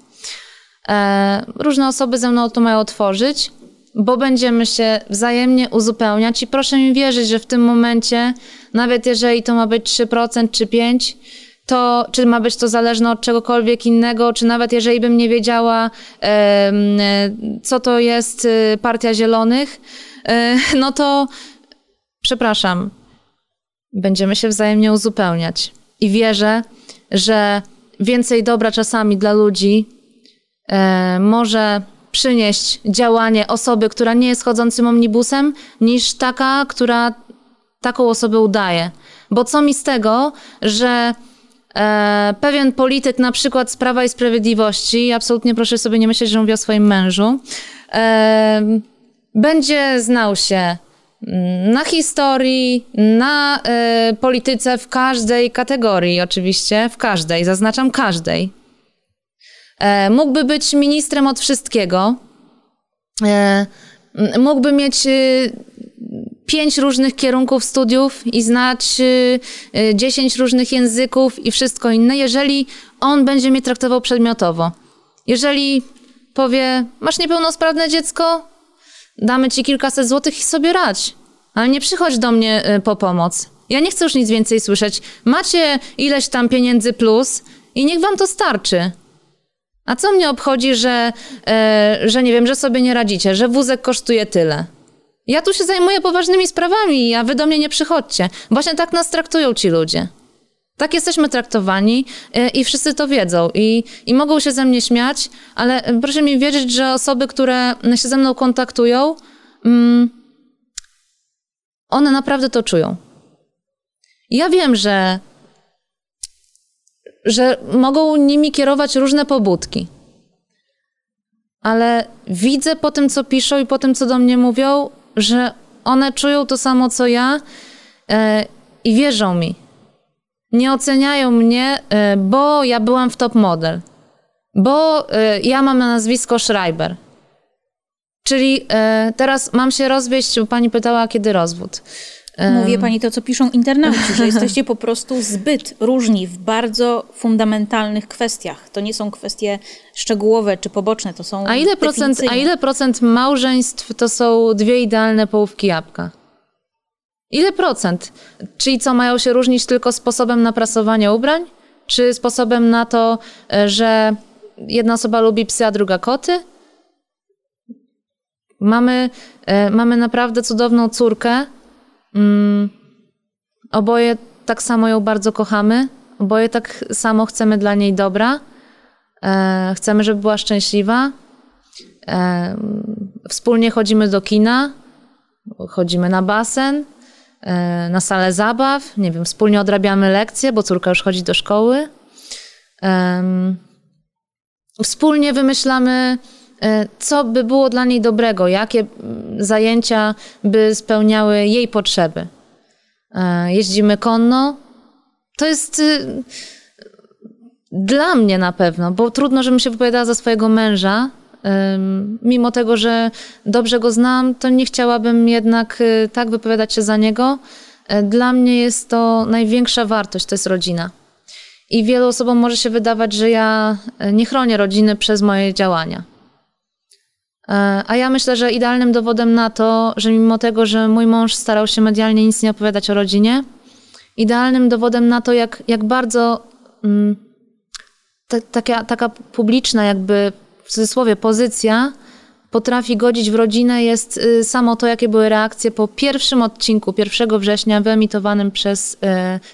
E, różne osoby ze mną to mają otworzyć, bo będziemy się wzajemnie uzupełniać i proszę mi wierzyć, że w tym momencie, nawet jeżeli to ma być 3% czy 5%, to czy ma być to zależne od czegokolwiek innego, czy nawet jeżeli bym nie wiedziała, co to jest y, Partia Zielonych, e, no to przepraszam, będziemy się wzajemnie uzupełniać. I wierzę, że więcej dobra czasami dla ludzi może przynieść działanie osoby, która nie jest chodzącym omnibusem, niż taka, która taką osobę udaje. Bo co mi z tego, że e, pewien polityk, na przykład z Prawa i Sprawiedliwości, absolutnie proszę sobie nie myśleć, że mówię o swoim mężu, e, będzie znał się na historii, na y, polityce w każdej kategorii, oczywiście, w każdej, zaznaczam każdej. E, mógłby być ministrem od wszystkiego. E, mógłby mieć y, pięć różnych kierunków studiów i znać y, y, dziesięć różnych języków i wszystko inne, jeżeli on będzie mnie traktował przedmiotowo. Jeżeli powie, masz niepełnosprawne dziecko, damy ci kilkaset złotych i sobie radź. Ale nie przychodź do mnie po pomoc. Ja nie chcę już nic więcej słyszeć. Macie ileś tam pieniędzy plus i niech wam to starczy. A co mnie obchodzi, że, e, że nie wiem, że sobie nie radzicie, że wózek kosztuje tyle? Ja tu się zajmuję poważnymi sprawami, a wy do mnie nie przychodźcie. Właśnie tak nas traktują ci ludzie. Tak jesteśmy traktowani e, i wszyscy to wiedzą i, i mogą się ze mnie śmiać, ale proszę mi wierzyć, że osoby, które się ze mną kontaktują, mm, one naprawdę to czują. Ja wiem, że, że mogą nimi kierować różne pobudki, ale widzę po tym, co piszą i po tym, co do mnie mówią, że one czują to samo, co ja e, i wierzą mi. Nie oceniają mnie, e, bo ja byłam w top model, bo e, ja mam na nazwisko Schreiber Czyli teraz mam się rozwieść, pani pytała, kiedy rozwód. Mówię pani to, co piszą internauci, że jesteście po prostu zbyt różni w bardzo fundamentalnych kwestiach. To nie są kwestie szczegółowe czy poboczne, to są a ile procent, A ile procent małżeństw to są dwie idealne połówki jabłka? Ile procent? Czyli co, mają się różnić tylko sposobem na prasowanie ubrań? Czy sposobem na to, e, że jedna osoba lubi psy, a druga koty? Mamy, e, mamy naprawdę cudowną córkę. Mm, oboje tak samo ją bardzo kochamy. Oboje tak samo chcemy dla niej dobra. E, chcemy, żeby była szczęśliwa. E, wspólnie chodzimy do kina, chodzimy na basen, na salę zabaw. Nie wiem, wspólnie odrabiamy lekcje, bo córka już chodzi do szkoły. Wspólnie wymyślamy E, co by było dla niej dobrego, jakie mm, zajęcia by spełniały jej potrzeby. E, jeździmy konno. To jest y, dla mnie na pewno, bo trudno, żebym się wypowiadała za swojego męża. Mimo tego, że dobrze go znam, to nie chciałabym jednak y, tak wypowiadać się za niego. E, dla mnie jest to największa wartość, to jest rodzina. I wielu osobom może się wydawać, że ja nie chronię rodziny przez moje działania. E, a ja myślę, że idealnym dowodem na to, że mimo tego, że mój mąż starał się medialnie nic nie opowiadać o rodzinie, idealnym dowodem na to, jak, jak bardzo mm, ta, taka, taka publiczna, jakby w cudzysłowie, pozycja potrafi godzić w rodzinę, jest y, samo to, jakie były reakcje po pierwszym odcinku 1 września wyemitowanym przez y,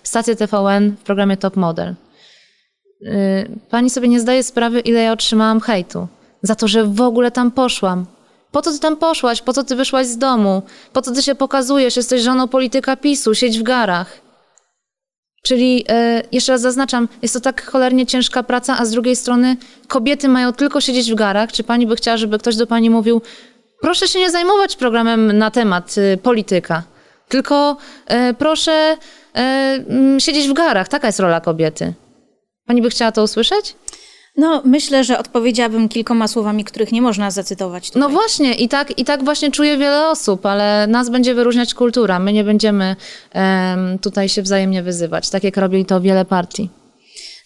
stację TVN w programie Top Model. Y, pani sobie nie zdaje sprawy, ile ja otrzymałam hejtu za to, że w ogóle tam poszłam. Po co ty tam poszłaś? Po co ty wyszłaś z domu? Po co ty się pokazujesz? Jesteś żoną polityka PiSu, siedź w garach. Czyli e, jeszcze raz zaznaczam, jest to tak cholernie ciężka praca, a z drugiej strony kobiety mają tylko siedzieć w garach. Czy pani by chciała, żeby ktoś do pani mówił, proszę się nie zajmować programem na temat y, polityka, tylko e, proszę e, siedzieć w garach. Taka jest rola kobiety. Pani by chciała to usłyszeć? No, myślę, że odpowiedziałabym kilkoma słowami, których nie można zacytować. Tutaj. No właśnie, i tak, i tak właśnie czuje wiele osób, ale nas będzie wyróżniać kultura. My nie będziemy em, tutaj się wzajemnie wyzywać, tak jak robili to wiele partii.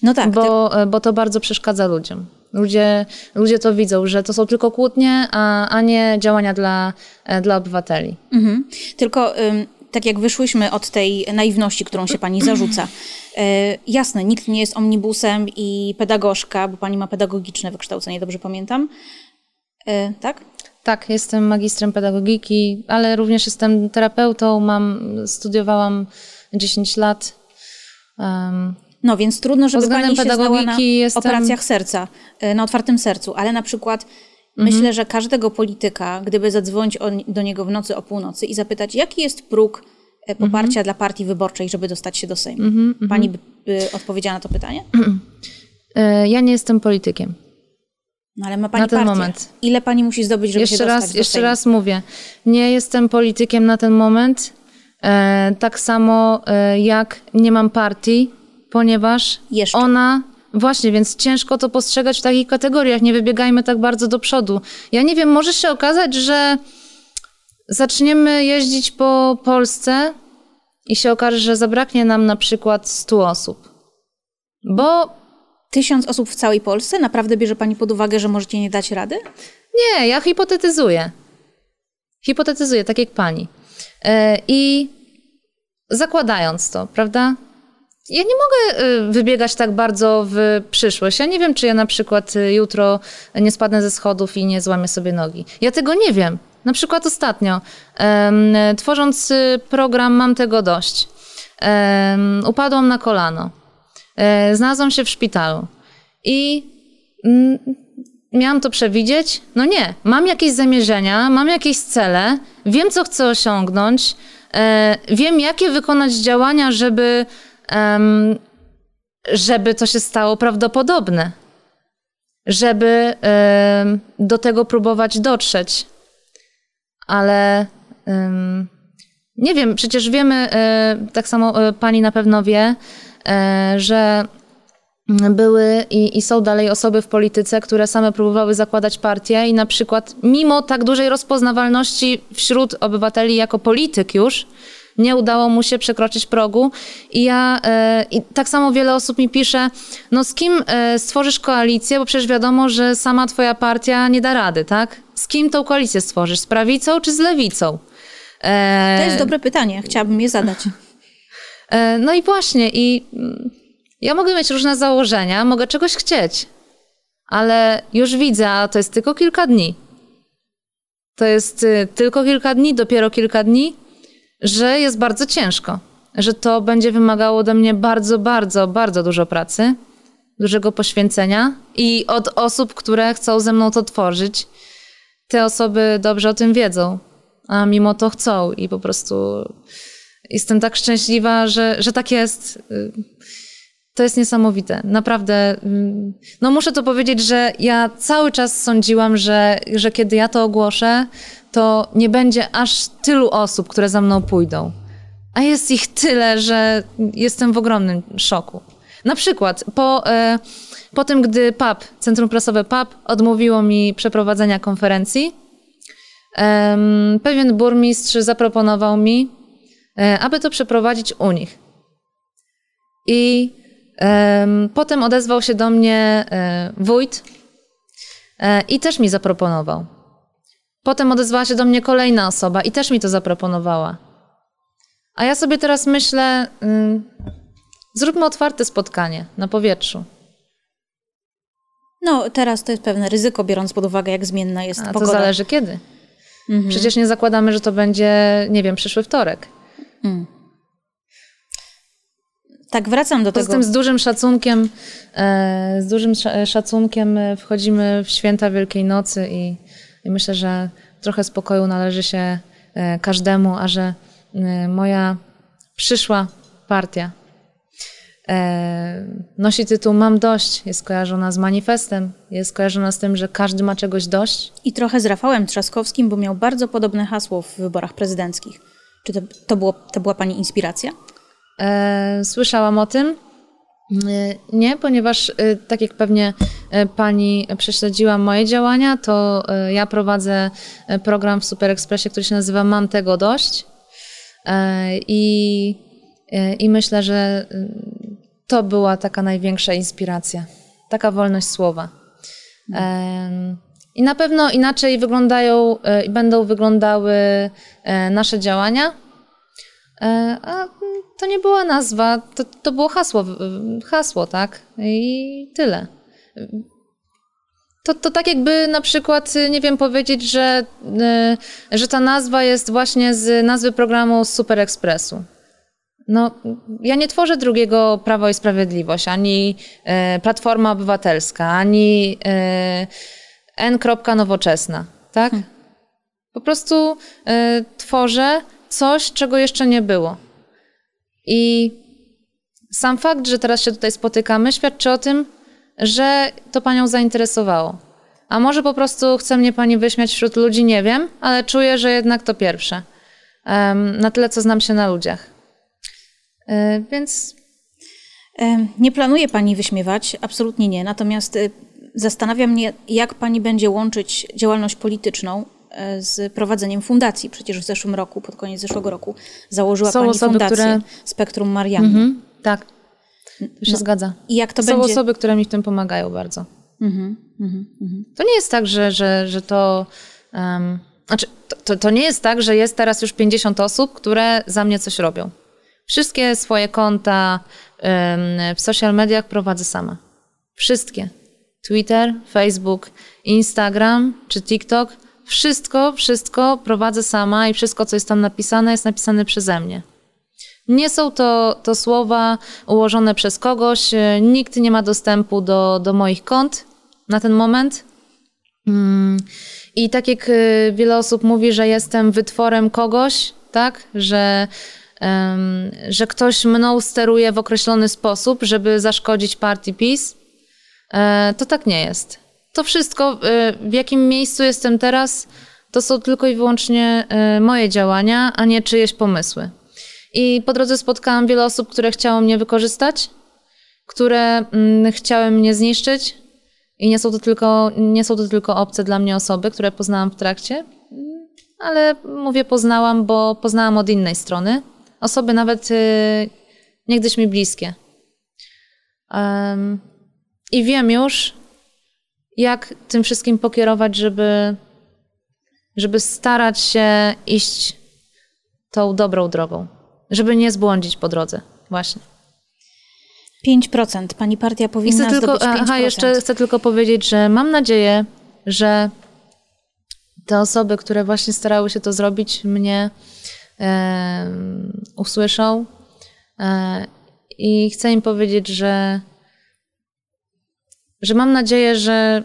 no tak, ty, Bo, e, bo to bardzo przeszkadza ludziom. Ludzie, ludzie to widzą, że to są tylko kłótnie, a, a nie działania dla, e, dla obywateli. mhm. tylko ym, tak jak wyszłyśmy od tej naiwności, którą się pani zarzuca. Y, jasne, nikt nie jest omnibusem i pedagogzka, bo pani ma pedagogiczne wykształcenie, dobrze pamiętam. Y, tak? Tak, jestem magistrem pedagogiki, ale również jestem terapeutą, mam, studiowałam 10 lat. em, No więc trudno, żeby pani się znała na jestem- operacjach serca, y, na otwartym sercu, ale na przykład Mhm. myślę, że każdego polityka, gdyby zadzwonić do niego w nocy o północy i zapytać, jaki jest próg poparcia Mhm. dla partii wyborczej, żeby dostać się do Sejmu. Pani by, by odpowiedziała na to pytanie? e, ja nie jestem politykiem. No ale ma pani Na ten partię. moment. Ile pani musi zdobyć, żeby się Jeszcze dostać raz, do jeszcze Sejmu? raz mówię, nie jestem politykiem na ten moment, e, tak samo e, jak nie mam partii, ponieważ Jeszcze. ona, właśnie, więc ciężko to postrzegać w takich kategoriach, nie wybiegajmy tak bardzo do przodu. Ja nie wiem, może się okazać, że zaczniemy jeździć po Polsce i się okaże, że zabraknie nam na przykład 100 osób. Bo Tysiąc osób w całej Polsce? Naprawdę bierze pani pod uwagę, że możecie nie dać rady? Nie, ja hipotetyzuję. Hipotetyzuję, tak jak pani. E, I zakładając to, prawda? Ja nie mogę y, wybiegać tak bardzo w przyszłość. Ja nie wiem, czy ja na przykład y, jutro nie spadnę ze schodów i nie złamię sobie nogi. Ja tego nie wiem. Na przykład ostatnio, tworząc y, program Mam tego dość, upadłam na kolano. E, znalazłam się w szpitalu. I mm, miałam to przewidzieć? No nie. Mam jakieś zamierzenia, mam jakieś cele, wiem, co chcę osiągnąć, e, wiem, jakie wykonać działania, żeby, żeby to się stało prawdopodobne, żeby do tego próbować dotrzeć. Ale nie wiem, przecież wiemy, e, tak samo e, pani na pewno wie, e, że były i, i są dalej osoby w polityce, które same próbowały zakładać partie i na przykład mimo tak dużej rozpoznawalności wśród obywateli jako polityk już, nie udało mu się przekroczyć progu. I ja, i tak samo wiele osób mi pisze, no z kim stworzysz koalicję, bo przecież wiadomo, że sama twoja partia nie da rady, tak? Z kim tą koalicję stworzysz? Z prawicą czy z lewicą? E, To jest dobre pytanie, chciałabym je zadać. E, No i właśnie, i mm, ja mogę mieć różne założenia, mogę czegoś chcieć, ale już widzę, a to jest tylko kilka dni. To jest y, tylko kilka dni, dopiero kilka dni, że jest bardzo ciężko, że to będzie wymagało ode mnie bardzo, bardzo, bardzo dużo pracy, dużego poświęcenia i od osób, które chcą ze mną to tworzyć. Te osoby dobrze o tym wiedzą, a mimo to chcą i po prostu jestem tak szczęśliwa, że, że tak jest. To jest niesamowite. Naprawdę. mm, No muszę to powiedzieć, że ja cały czas sądziłam, że, że kiedy ja to ogłoszę, to nie będzie aż tylu osób, które za mną pójdą. A jest ich tyle, że jestem w ogromnym szoku. Na przykład po, e, po tym, gdy PAP, Centrum Prasowe PAP odmówiło mi przeprowadzenia konferencji, pewien burmistrz zaproponował mi, e, aby to przeprowadzić u nich. I em, potem odezwał się do mnie e, wójt e, i też mi zaproponował. Potem odezwała się do mnie kolejna osoba i też mi to zaproponowała. A ja sobie teraz myślę, ym, zróbmy otwarte spotkanie na powietrzu. No, teraz to jest pewne ryzyko, biorąc pod uwagę, jak zmienna jest A to pogoda. zależy kiedy. Mhm. Przecież nie zakładamy, że to będzie, nie wiem, przyszły wtorek. Tak, wracam do Poza tego. tym z dużym szacunkiem, e, z dużym sza- szacunkiem e, wchodzimy w święta Wielkiej Nocy i, i myślę, że trochę spokoju należy się e, każdemu, a że moja przyszła partia nosi tytuł Mam dość, jest kojarzona z manifestem, jest kojarzona z tym, że każdy ma czegoś dość. I trochę z Rafałem Trzaskowskim, bo miał bardzo podobne hasło w wyborach prezydenckich. Czy to, to, było, to była Pani inspiracja? E, słyszałam o tym. Nie, ponieważ tak jak pewnie pani prześledziła moje działania, to ja prowadzę program w Super Expressie, który się nazywa Mam tego dość. I, i myślę, że to była taka największa inspiracja. Taka wolność słowa. I na pewno inaczej wyglądają i będą wyglądały nasze działania. A to nie była nazwa, to, to było hasło, hasło, tak? I tyle. To, to tak jakby na przykład, nie wiem, powiedzieć, że, że ta nazwa jest właśnie z nazwy programu Super Expressu. No, ja nie tworzę drugiego Prawo i Sprawiedliwość, ani y, Platforma Obywatelska, ani y, N. Nowoczesna, tak? Hmm. Po prostu tworzę coś, czego jeszcze nie było. I sam fakt, że teraz się tutaj spotykamy, świadczy o tym, że to panią zainteresowało. A może po prostu chce mnie pani wyśmiać wśród ludzi, nie wiem, ale czuję, że jednak to pierwsze. Um, na tyle, co znam się na ludziach. E, więc. Nie planuje pani wyśmiewać, absolutnie nie. Natomiast y, zastanawia mnie, jak pani będzie łączyć działalność polityczną E, z prowadzeniem fundacji. Przecież w zeszłym roku, pod koniec zeszłego roku założyła Są Pani osoby, fundację które... Spektrum Marianny. Mhm, tak, to się no. zgadza. I jak to Są będzie... osoby, które mi w tym pomagają bardzo. Mhm, mhm, mhm. To nie jest tak, że, że, że to... Um, znaczy, to, to, to nie jest tak, że jest teraz już 50 osób, które za mnie coś robią. Wszystkie swoje konta w social mediach prowadzę sama. Wszystkie. Twitter, Facebook, Instagram czy TikTok – wszystko, wszystko prowadzę sama i wszystko, co jest tam napisane, jest napisane przeze mnie. Nie są to, to słowa ułożone przez kogoś, nikt nie ma dostępu do, do moich kont na ten moment. Mm. I tak jak e, wiele osób mówi, że jestem wytworem kogoś, tak, że, że ktoś mną steruje w określony sposób, żeby zaszkodzić partii PiS, e, to tak nie jest to wszystko, y, w jakim miejscu jestem teraz, to są tylko i wyłącznie y, moje działania, a nie czyjeś pomysły. I po drodze spotkałam wiele osób, które chciały mnie wykorzystać, które mm, chciały mnie zniszczyć. I nie są, to tylko, nie są to tylko obce dla mnie osoby, które poznałam w trakcie, ale mówię poznałam, bo poznałam od innej strony. Osoby nawet y, niegdyś mi bliskie. I wiem już, jak tym wszystkim pokierować, żeby, żeby starać się iść tą dobrą drogą, żeby nie zbłądzić po drodze, właśnie. 5%. Pani partia powinna chcę tylko, 5%. Aha, jeszcze chcę tylko powiedzieć, że mam nadzieję, że te osoby, które właśnie starały się to zrobić, mnie usłyszą. E, I chcę im powiedzieć, że że mam nadzieję, że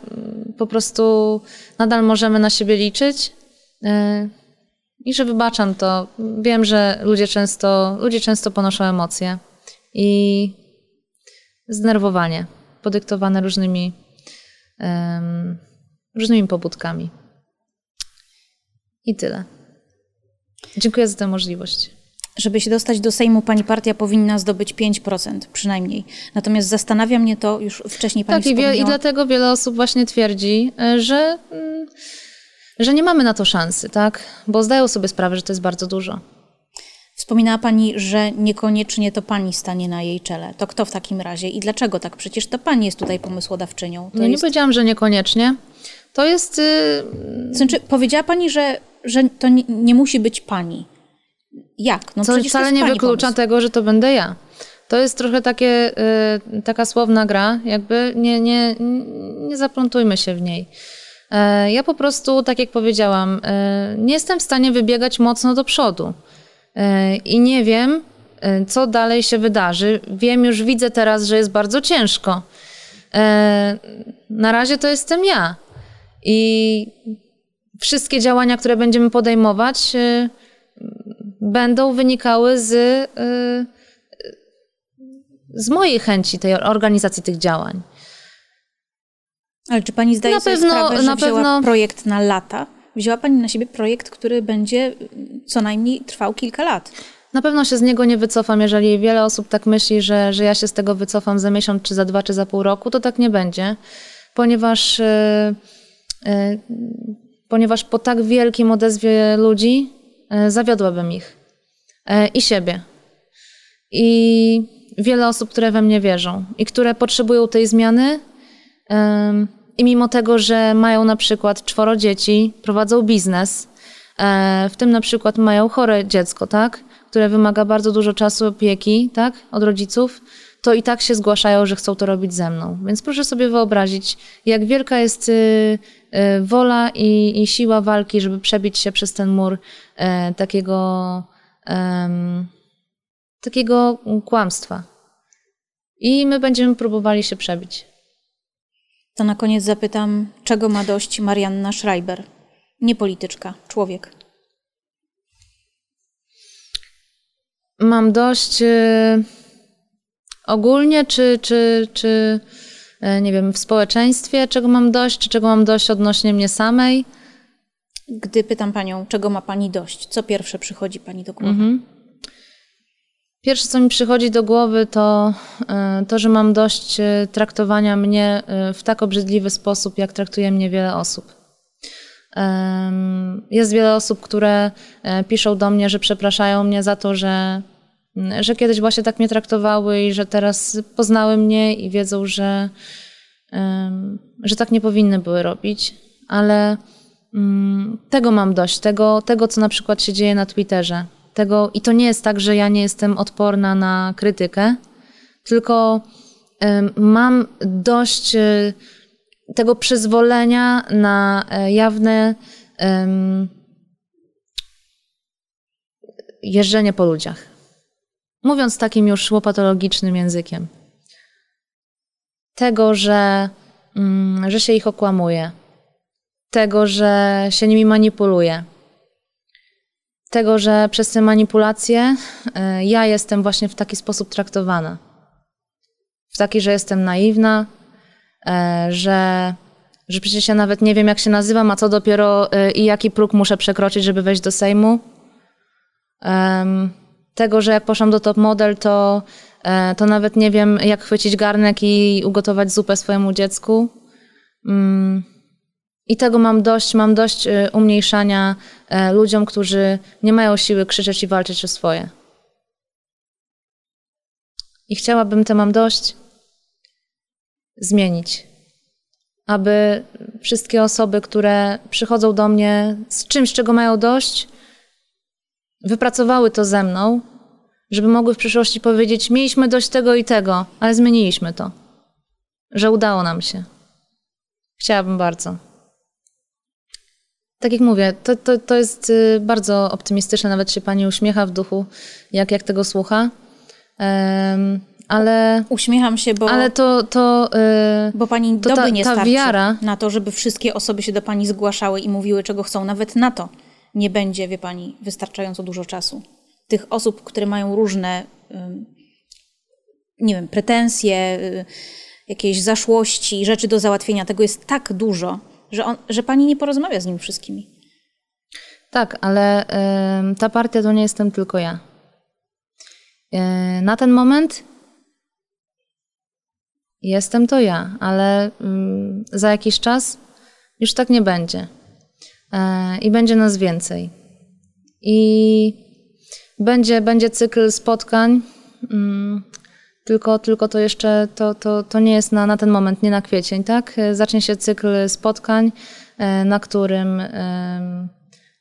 po prostu nadal możemy na siebie liczyć e, i że wybaczam to. Wiem, że ludzie często, ludzie często ponoszą emocje i zdenerwowanie podyktowane różnymi, różnymi pobudkami. I tyle. Dziękuję za tę możliwość. Żeby się dostać do Sejmu, pani partia powinna zdobyć 5% przynajmniej. Natomiast zastanawia mnie to, już wcześniej pani Tak, i, wie, i dlatego wiele osób właśnie twierdzi, e, że, mm, że nie mamy na to szansy, tak? Bo zdają sobie sprawę, że to jest bardzo dużo. Wspominała Pani, że niekoniecznie to Pani stanie na jej czele. To kto w takim razie i dlaczego tak? Przecież to Pani jest tutaj pomysłodawczynią. To no jest... nie powiedziałam, że niekoniecznie. To jest... Yy... Znaczy, powiedziała Pani, że, że to nie, nie musi być Pani. Jak? No Co wcale nie wyklucza pomysł. tego, że to będę ja. To jest trochę takie, y, taka słowna gra, jakby nie, nie, nie zaplątujmy się w niej. E, ja po prostu, tak jak powiedziałam, e, nie jestem w stanie wybiegać mocno do przodu. E, I nie wiem, co dalej się wydarzy. Wiem, już widzę teraz, że jest bardzo ciężko. Na razie to jestem ja. I wszystkie działania, które będziemy podejmować, e, będą wynikały z, y, z mojej chęci tej organizacji tych działań. Ale czy pani zdaje na sobie pewno, sprawę, że na wzięła pewno... projekt na lata? Wzięła pani na siebie projekt, który będzie co najmniej trwał kilka lat. Na pewno się z niego nie wycofam. Jeżeli wiele osób tak myśli, że, że ja się z tego wycofam za miesiąc, czy za dwa, czy za pół roku, to tak nie będzie, ponieważ, yy, yy, ponieważ po tak wielkim odezwie ludzi yy, zawiodłabym ich i siebie. I wiele osób, które we mnie wierzą i które potrzebują tej zmiany. I mimo tego, że mają na przykład czworo dzieci, prowadzą biznes, w tym na przykład mają chore dziecko, tak? które wymaga bardzo dużo czasu opieki tak? od rodziców, to i tak się zgłaszają, że chcą to robić ze mną. Więc proszę sobie wyobrazić, jak wielka jest y, wola i, i siła walki, żeby przebić się przez ten mur e, takiego, takiego kłamstwa. I my będziemy próbowali się przebić. To na koniec zapytam, czego ma dość Marianna Schreiber? Nie polityczka, człowiek. Mam dość y, ogólnie, czy, czy, czy nie wiem, w społeczeństwie, czego mam dość, czy czego mam dość odnośnie mnie samej? Gdy pytam panią, czego ma pani dość, co pierwsze przychodzi pani do głowy? Mhm. Pierwsze, co mi przychodzi do głowy, to y, to, że mam dość traktowania mnie w tak obrzydliwy sposób, jak traktuje mnie wiele osób. Jest wiele osób, które e, piszą do mnie, że przepraszają mnie za to, że, że kiedyś właśnie tak mnie traktowały i że teraz poznały mnie i wiedzą, że, że tak nie powinny były robić. Ale mm, tego mam dość, tego, tego co na przykład się dzieje na Twitterze. Tego, I to nie jest tak, że ja nie jestem odporna na krytykę, tylko mam dość e, tego przyzwolenia na e, jawne jeżdżenie po ludziach. Mówiąc takim już łopatologicznym językiem. Tego, że, um, że się ich okłamuje. Tego, że się nimi manipuluje. Tego, że przez te manipulacje y, ja jestem właśnie w taki sposób traktowana. W taki, że jestem naiwna, E, że, że przecież ja nawet nie wiem, jak się nazywam, a co dopiero e, i jaki próg muszę przekroczyć, żeby wejść do Sejmu. Tego, że jak poszłam do top model, to, e, to nawet nie wiem, jak chwycić garnek i ugotować zupę swojemu dziecku. Mm. I tego mam dość, mam dość umniejszania ludziom, którzy nie mają siły krzyczeć i walczyć o swoje. I chciałabym te mam dość zmienić. Aby wszystkie osoby, które przychodzą do mnie z czymś, czego mają dość, wypracowały to ze mną, żeby mogły w przyszłości powiedzieć: Mieliśmy dość tego i tego, ale zmieniliśmy to. Że udało nam się. Chciałabym bardzo. Tak jak mówię, to, to, to jest y, bardzo optymistyczne, nawet się pani uśmiecha w duchu, jak, jak tego słucha. Um, ale... Uśmiecham się, bo... Ale to... to yy, bo pani to doby ta, nie ta wiara... na to, żeby wszystkie osoby się do pani zgłaszały i mówiły, czego chcą. Nawet na to nie będzie, wie pani, wystarczająco dużo czasu. Tych osób, które mają różne, nie wiem, pretensje, yy, jakieś zaszłości, rzeczy do załatwienia, tego jest tak dużo, że, on, że pani nie porozmawia z nimi wszystkimi. Tak, ale ta partia to nie jestem tylko ja. Y, na ten moment Jestem to ja, ale mm, za jakiś czas już tak nie będzie. E, I będzie nas więcej. I będzie, będzie cykl spotkań, mm, tylko, tylko to jeszcze to, to, to nie jest na, na ten moment, nie na kwiecień, tak? E, zacznie się cykl spotkań, e, na którym,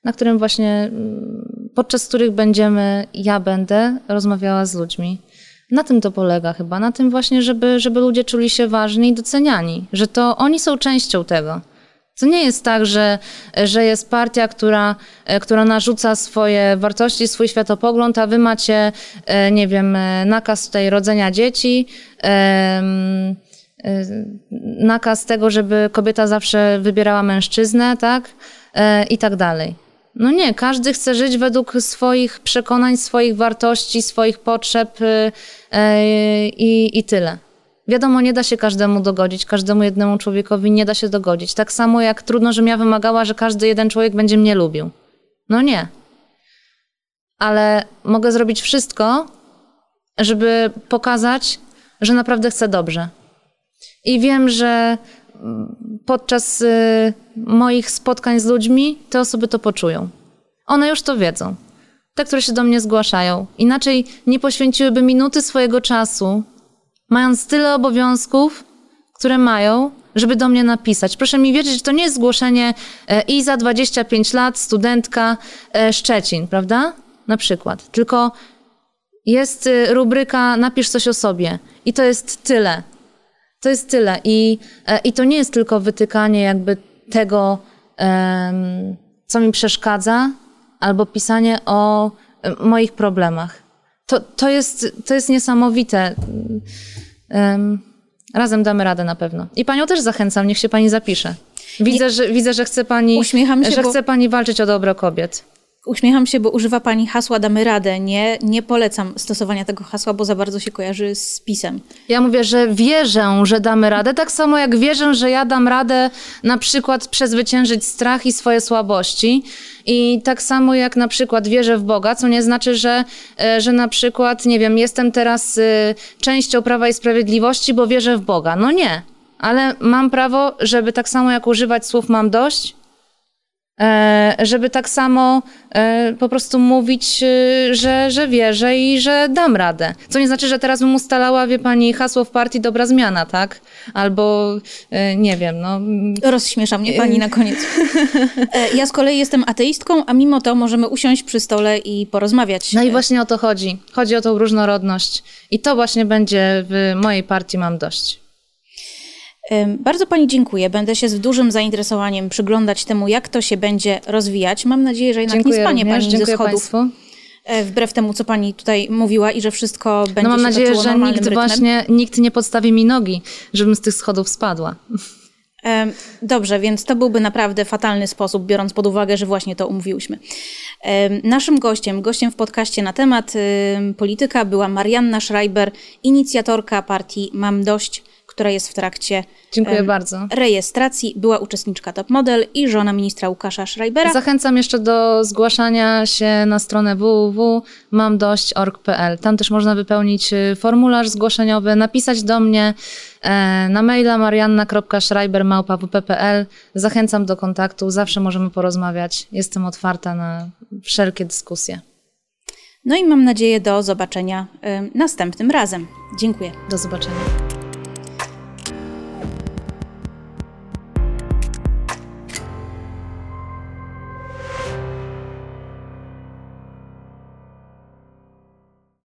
na którym właśnie, mm, podczas których będziemy, ja będę rozmawiała z ludźmi. Na tym to polega chyba, na tym właśnie, żeby, żeby ludzie czuli się ważni i doceniani, że to oni są częścią tego. To nie jest tak, że, że jest partia, która, która narzuca swoje wartości, swój światopogląd, a wy macie, e, nie wiem, e, nakaz tutaj rodzenia dzieci, e, nakaz tego, żeby kobieta zawsze wybierała mężczyznę, tak? I tak dalej. No nie, każdy chce żyć według swoich przekonań, swoich wartości, swoich potrzeb y, i, i tyle. Wiadomo, nie da się każdemu dogodzić, każdemu jednemu człowiekowi nie da się dogodzić. Tak samo jak trudno, żebym ja wymagała, że każdy jeden człowiek będzie mnie lubił. No nie. ale mogę zrobić wszystko, żeby pokazać, że naprawdę chcę dobrze. I wiem, że podczas y, moich spotkań z ludźmi te osoby to poczują. One już to wiedzą. Te, które się do mnie zgłaszają. Inaczej nie poświęciłyby minuty swojego czasu, mając tyle obowiązków, które mają, żeby do mnie napisać. Proszę mi wierzyć, że to nie jest zgłoszenie e, i za 25 lat, studentka e, Szczecin, prawda? Na przykład. Tylko jest y, rubryka napisz coś o sobie i to jest tyle. To jest tyle. I, e, i to nie jest tylko wytykanie jakby tego, co mi przeszkadza, albo pisanie o moich problemach. To, to, jest, to jest niesamowite. Razem damy radę na pewno. I panią też zachęcam, niech się pani zapisze. Widzę, że, widzę, że chce pani, Uśmiecham się, że bo... chce pani walczyć o dobro kobiet. Uśmiecham się, bo używa Pani hasła damy radę. Nie, nie polecam stosowania tego hasła, bo za bardzo się kojarzy z pisem. Ja mówię, że wierzę, że damy radę, tak samo jak wierzę, że ja dam radę na przykład przezwyciężyć strach i swoje słabości. I tak samo jak na przykład wierzę w Boga, co nie znaczy, że, e, że na przykład, nie wiem, jestem teraz e, częścią Prawa i Sprawiedliwości, bo wierzę w Boga. No nie. Ale mam prawo, żeby tak samo jak używać słów mam dość, żeby tak samo e, po prostu mówić, e, że, że wierzę i że dam radę. Co nie znaczy, że teraz bym ustalała, wie pani, hasło w partii dobra zmiana, tak? Albo nie wiem, no. Rozśmiesza mnie pani na koniec. Ja z kolei jestem ateistką, a mimo to możemy usiąść przy stole i porozmawiać. No i właśnie o to chodzi. Chodzi o tą różnorodność. I to właśnie będzie w mojej partii mam dość. Bardzo Pani dziękuję. Będę się z dużym zainteresowaniem przyglądać temu, jak to się będzie rozwijać. Mam nadzieję, że jednak dziękuję nie spanie również. Pani dziękuję ze schodów. Państwu. E, wbrew temu, co Pani tutaj mówiła i że wszystko będzie No mam nadzieję, że nikt rytmem. właśnie, nikt nie podstawi mi nogi, żebym z tych schodów spadła. Dobrze, więc to byłby naprawdę fatalny sposób, biorąc pod uwagę, że właśnie to umówiłyśmy. Naszym gościem, gościem w podcaście na temat polityka była Marianna Schreiber, inicjatorka partii Mam Dość, która jest w trakcie Dziękuję bardzo. rejestracji. Była uczestniczka Top Model i żona ministra Łukasza Schreibera. Zachęcam jeszcze do zgłaszania się na stronę www.mamdość.org.pl. Tam też można wypełnić y, formularz zgłoszeniowy, napisać do mnie e, na maila marianna.schreiber.wp.pl. Zachęcam do kontaktu, zawsze możemy porozmawiać. Jestem otwarta na wszelkie dyskusje. No i mam nadzieję do zobaczenia y, następnym razem. Dziękuję. Do zobaczenia.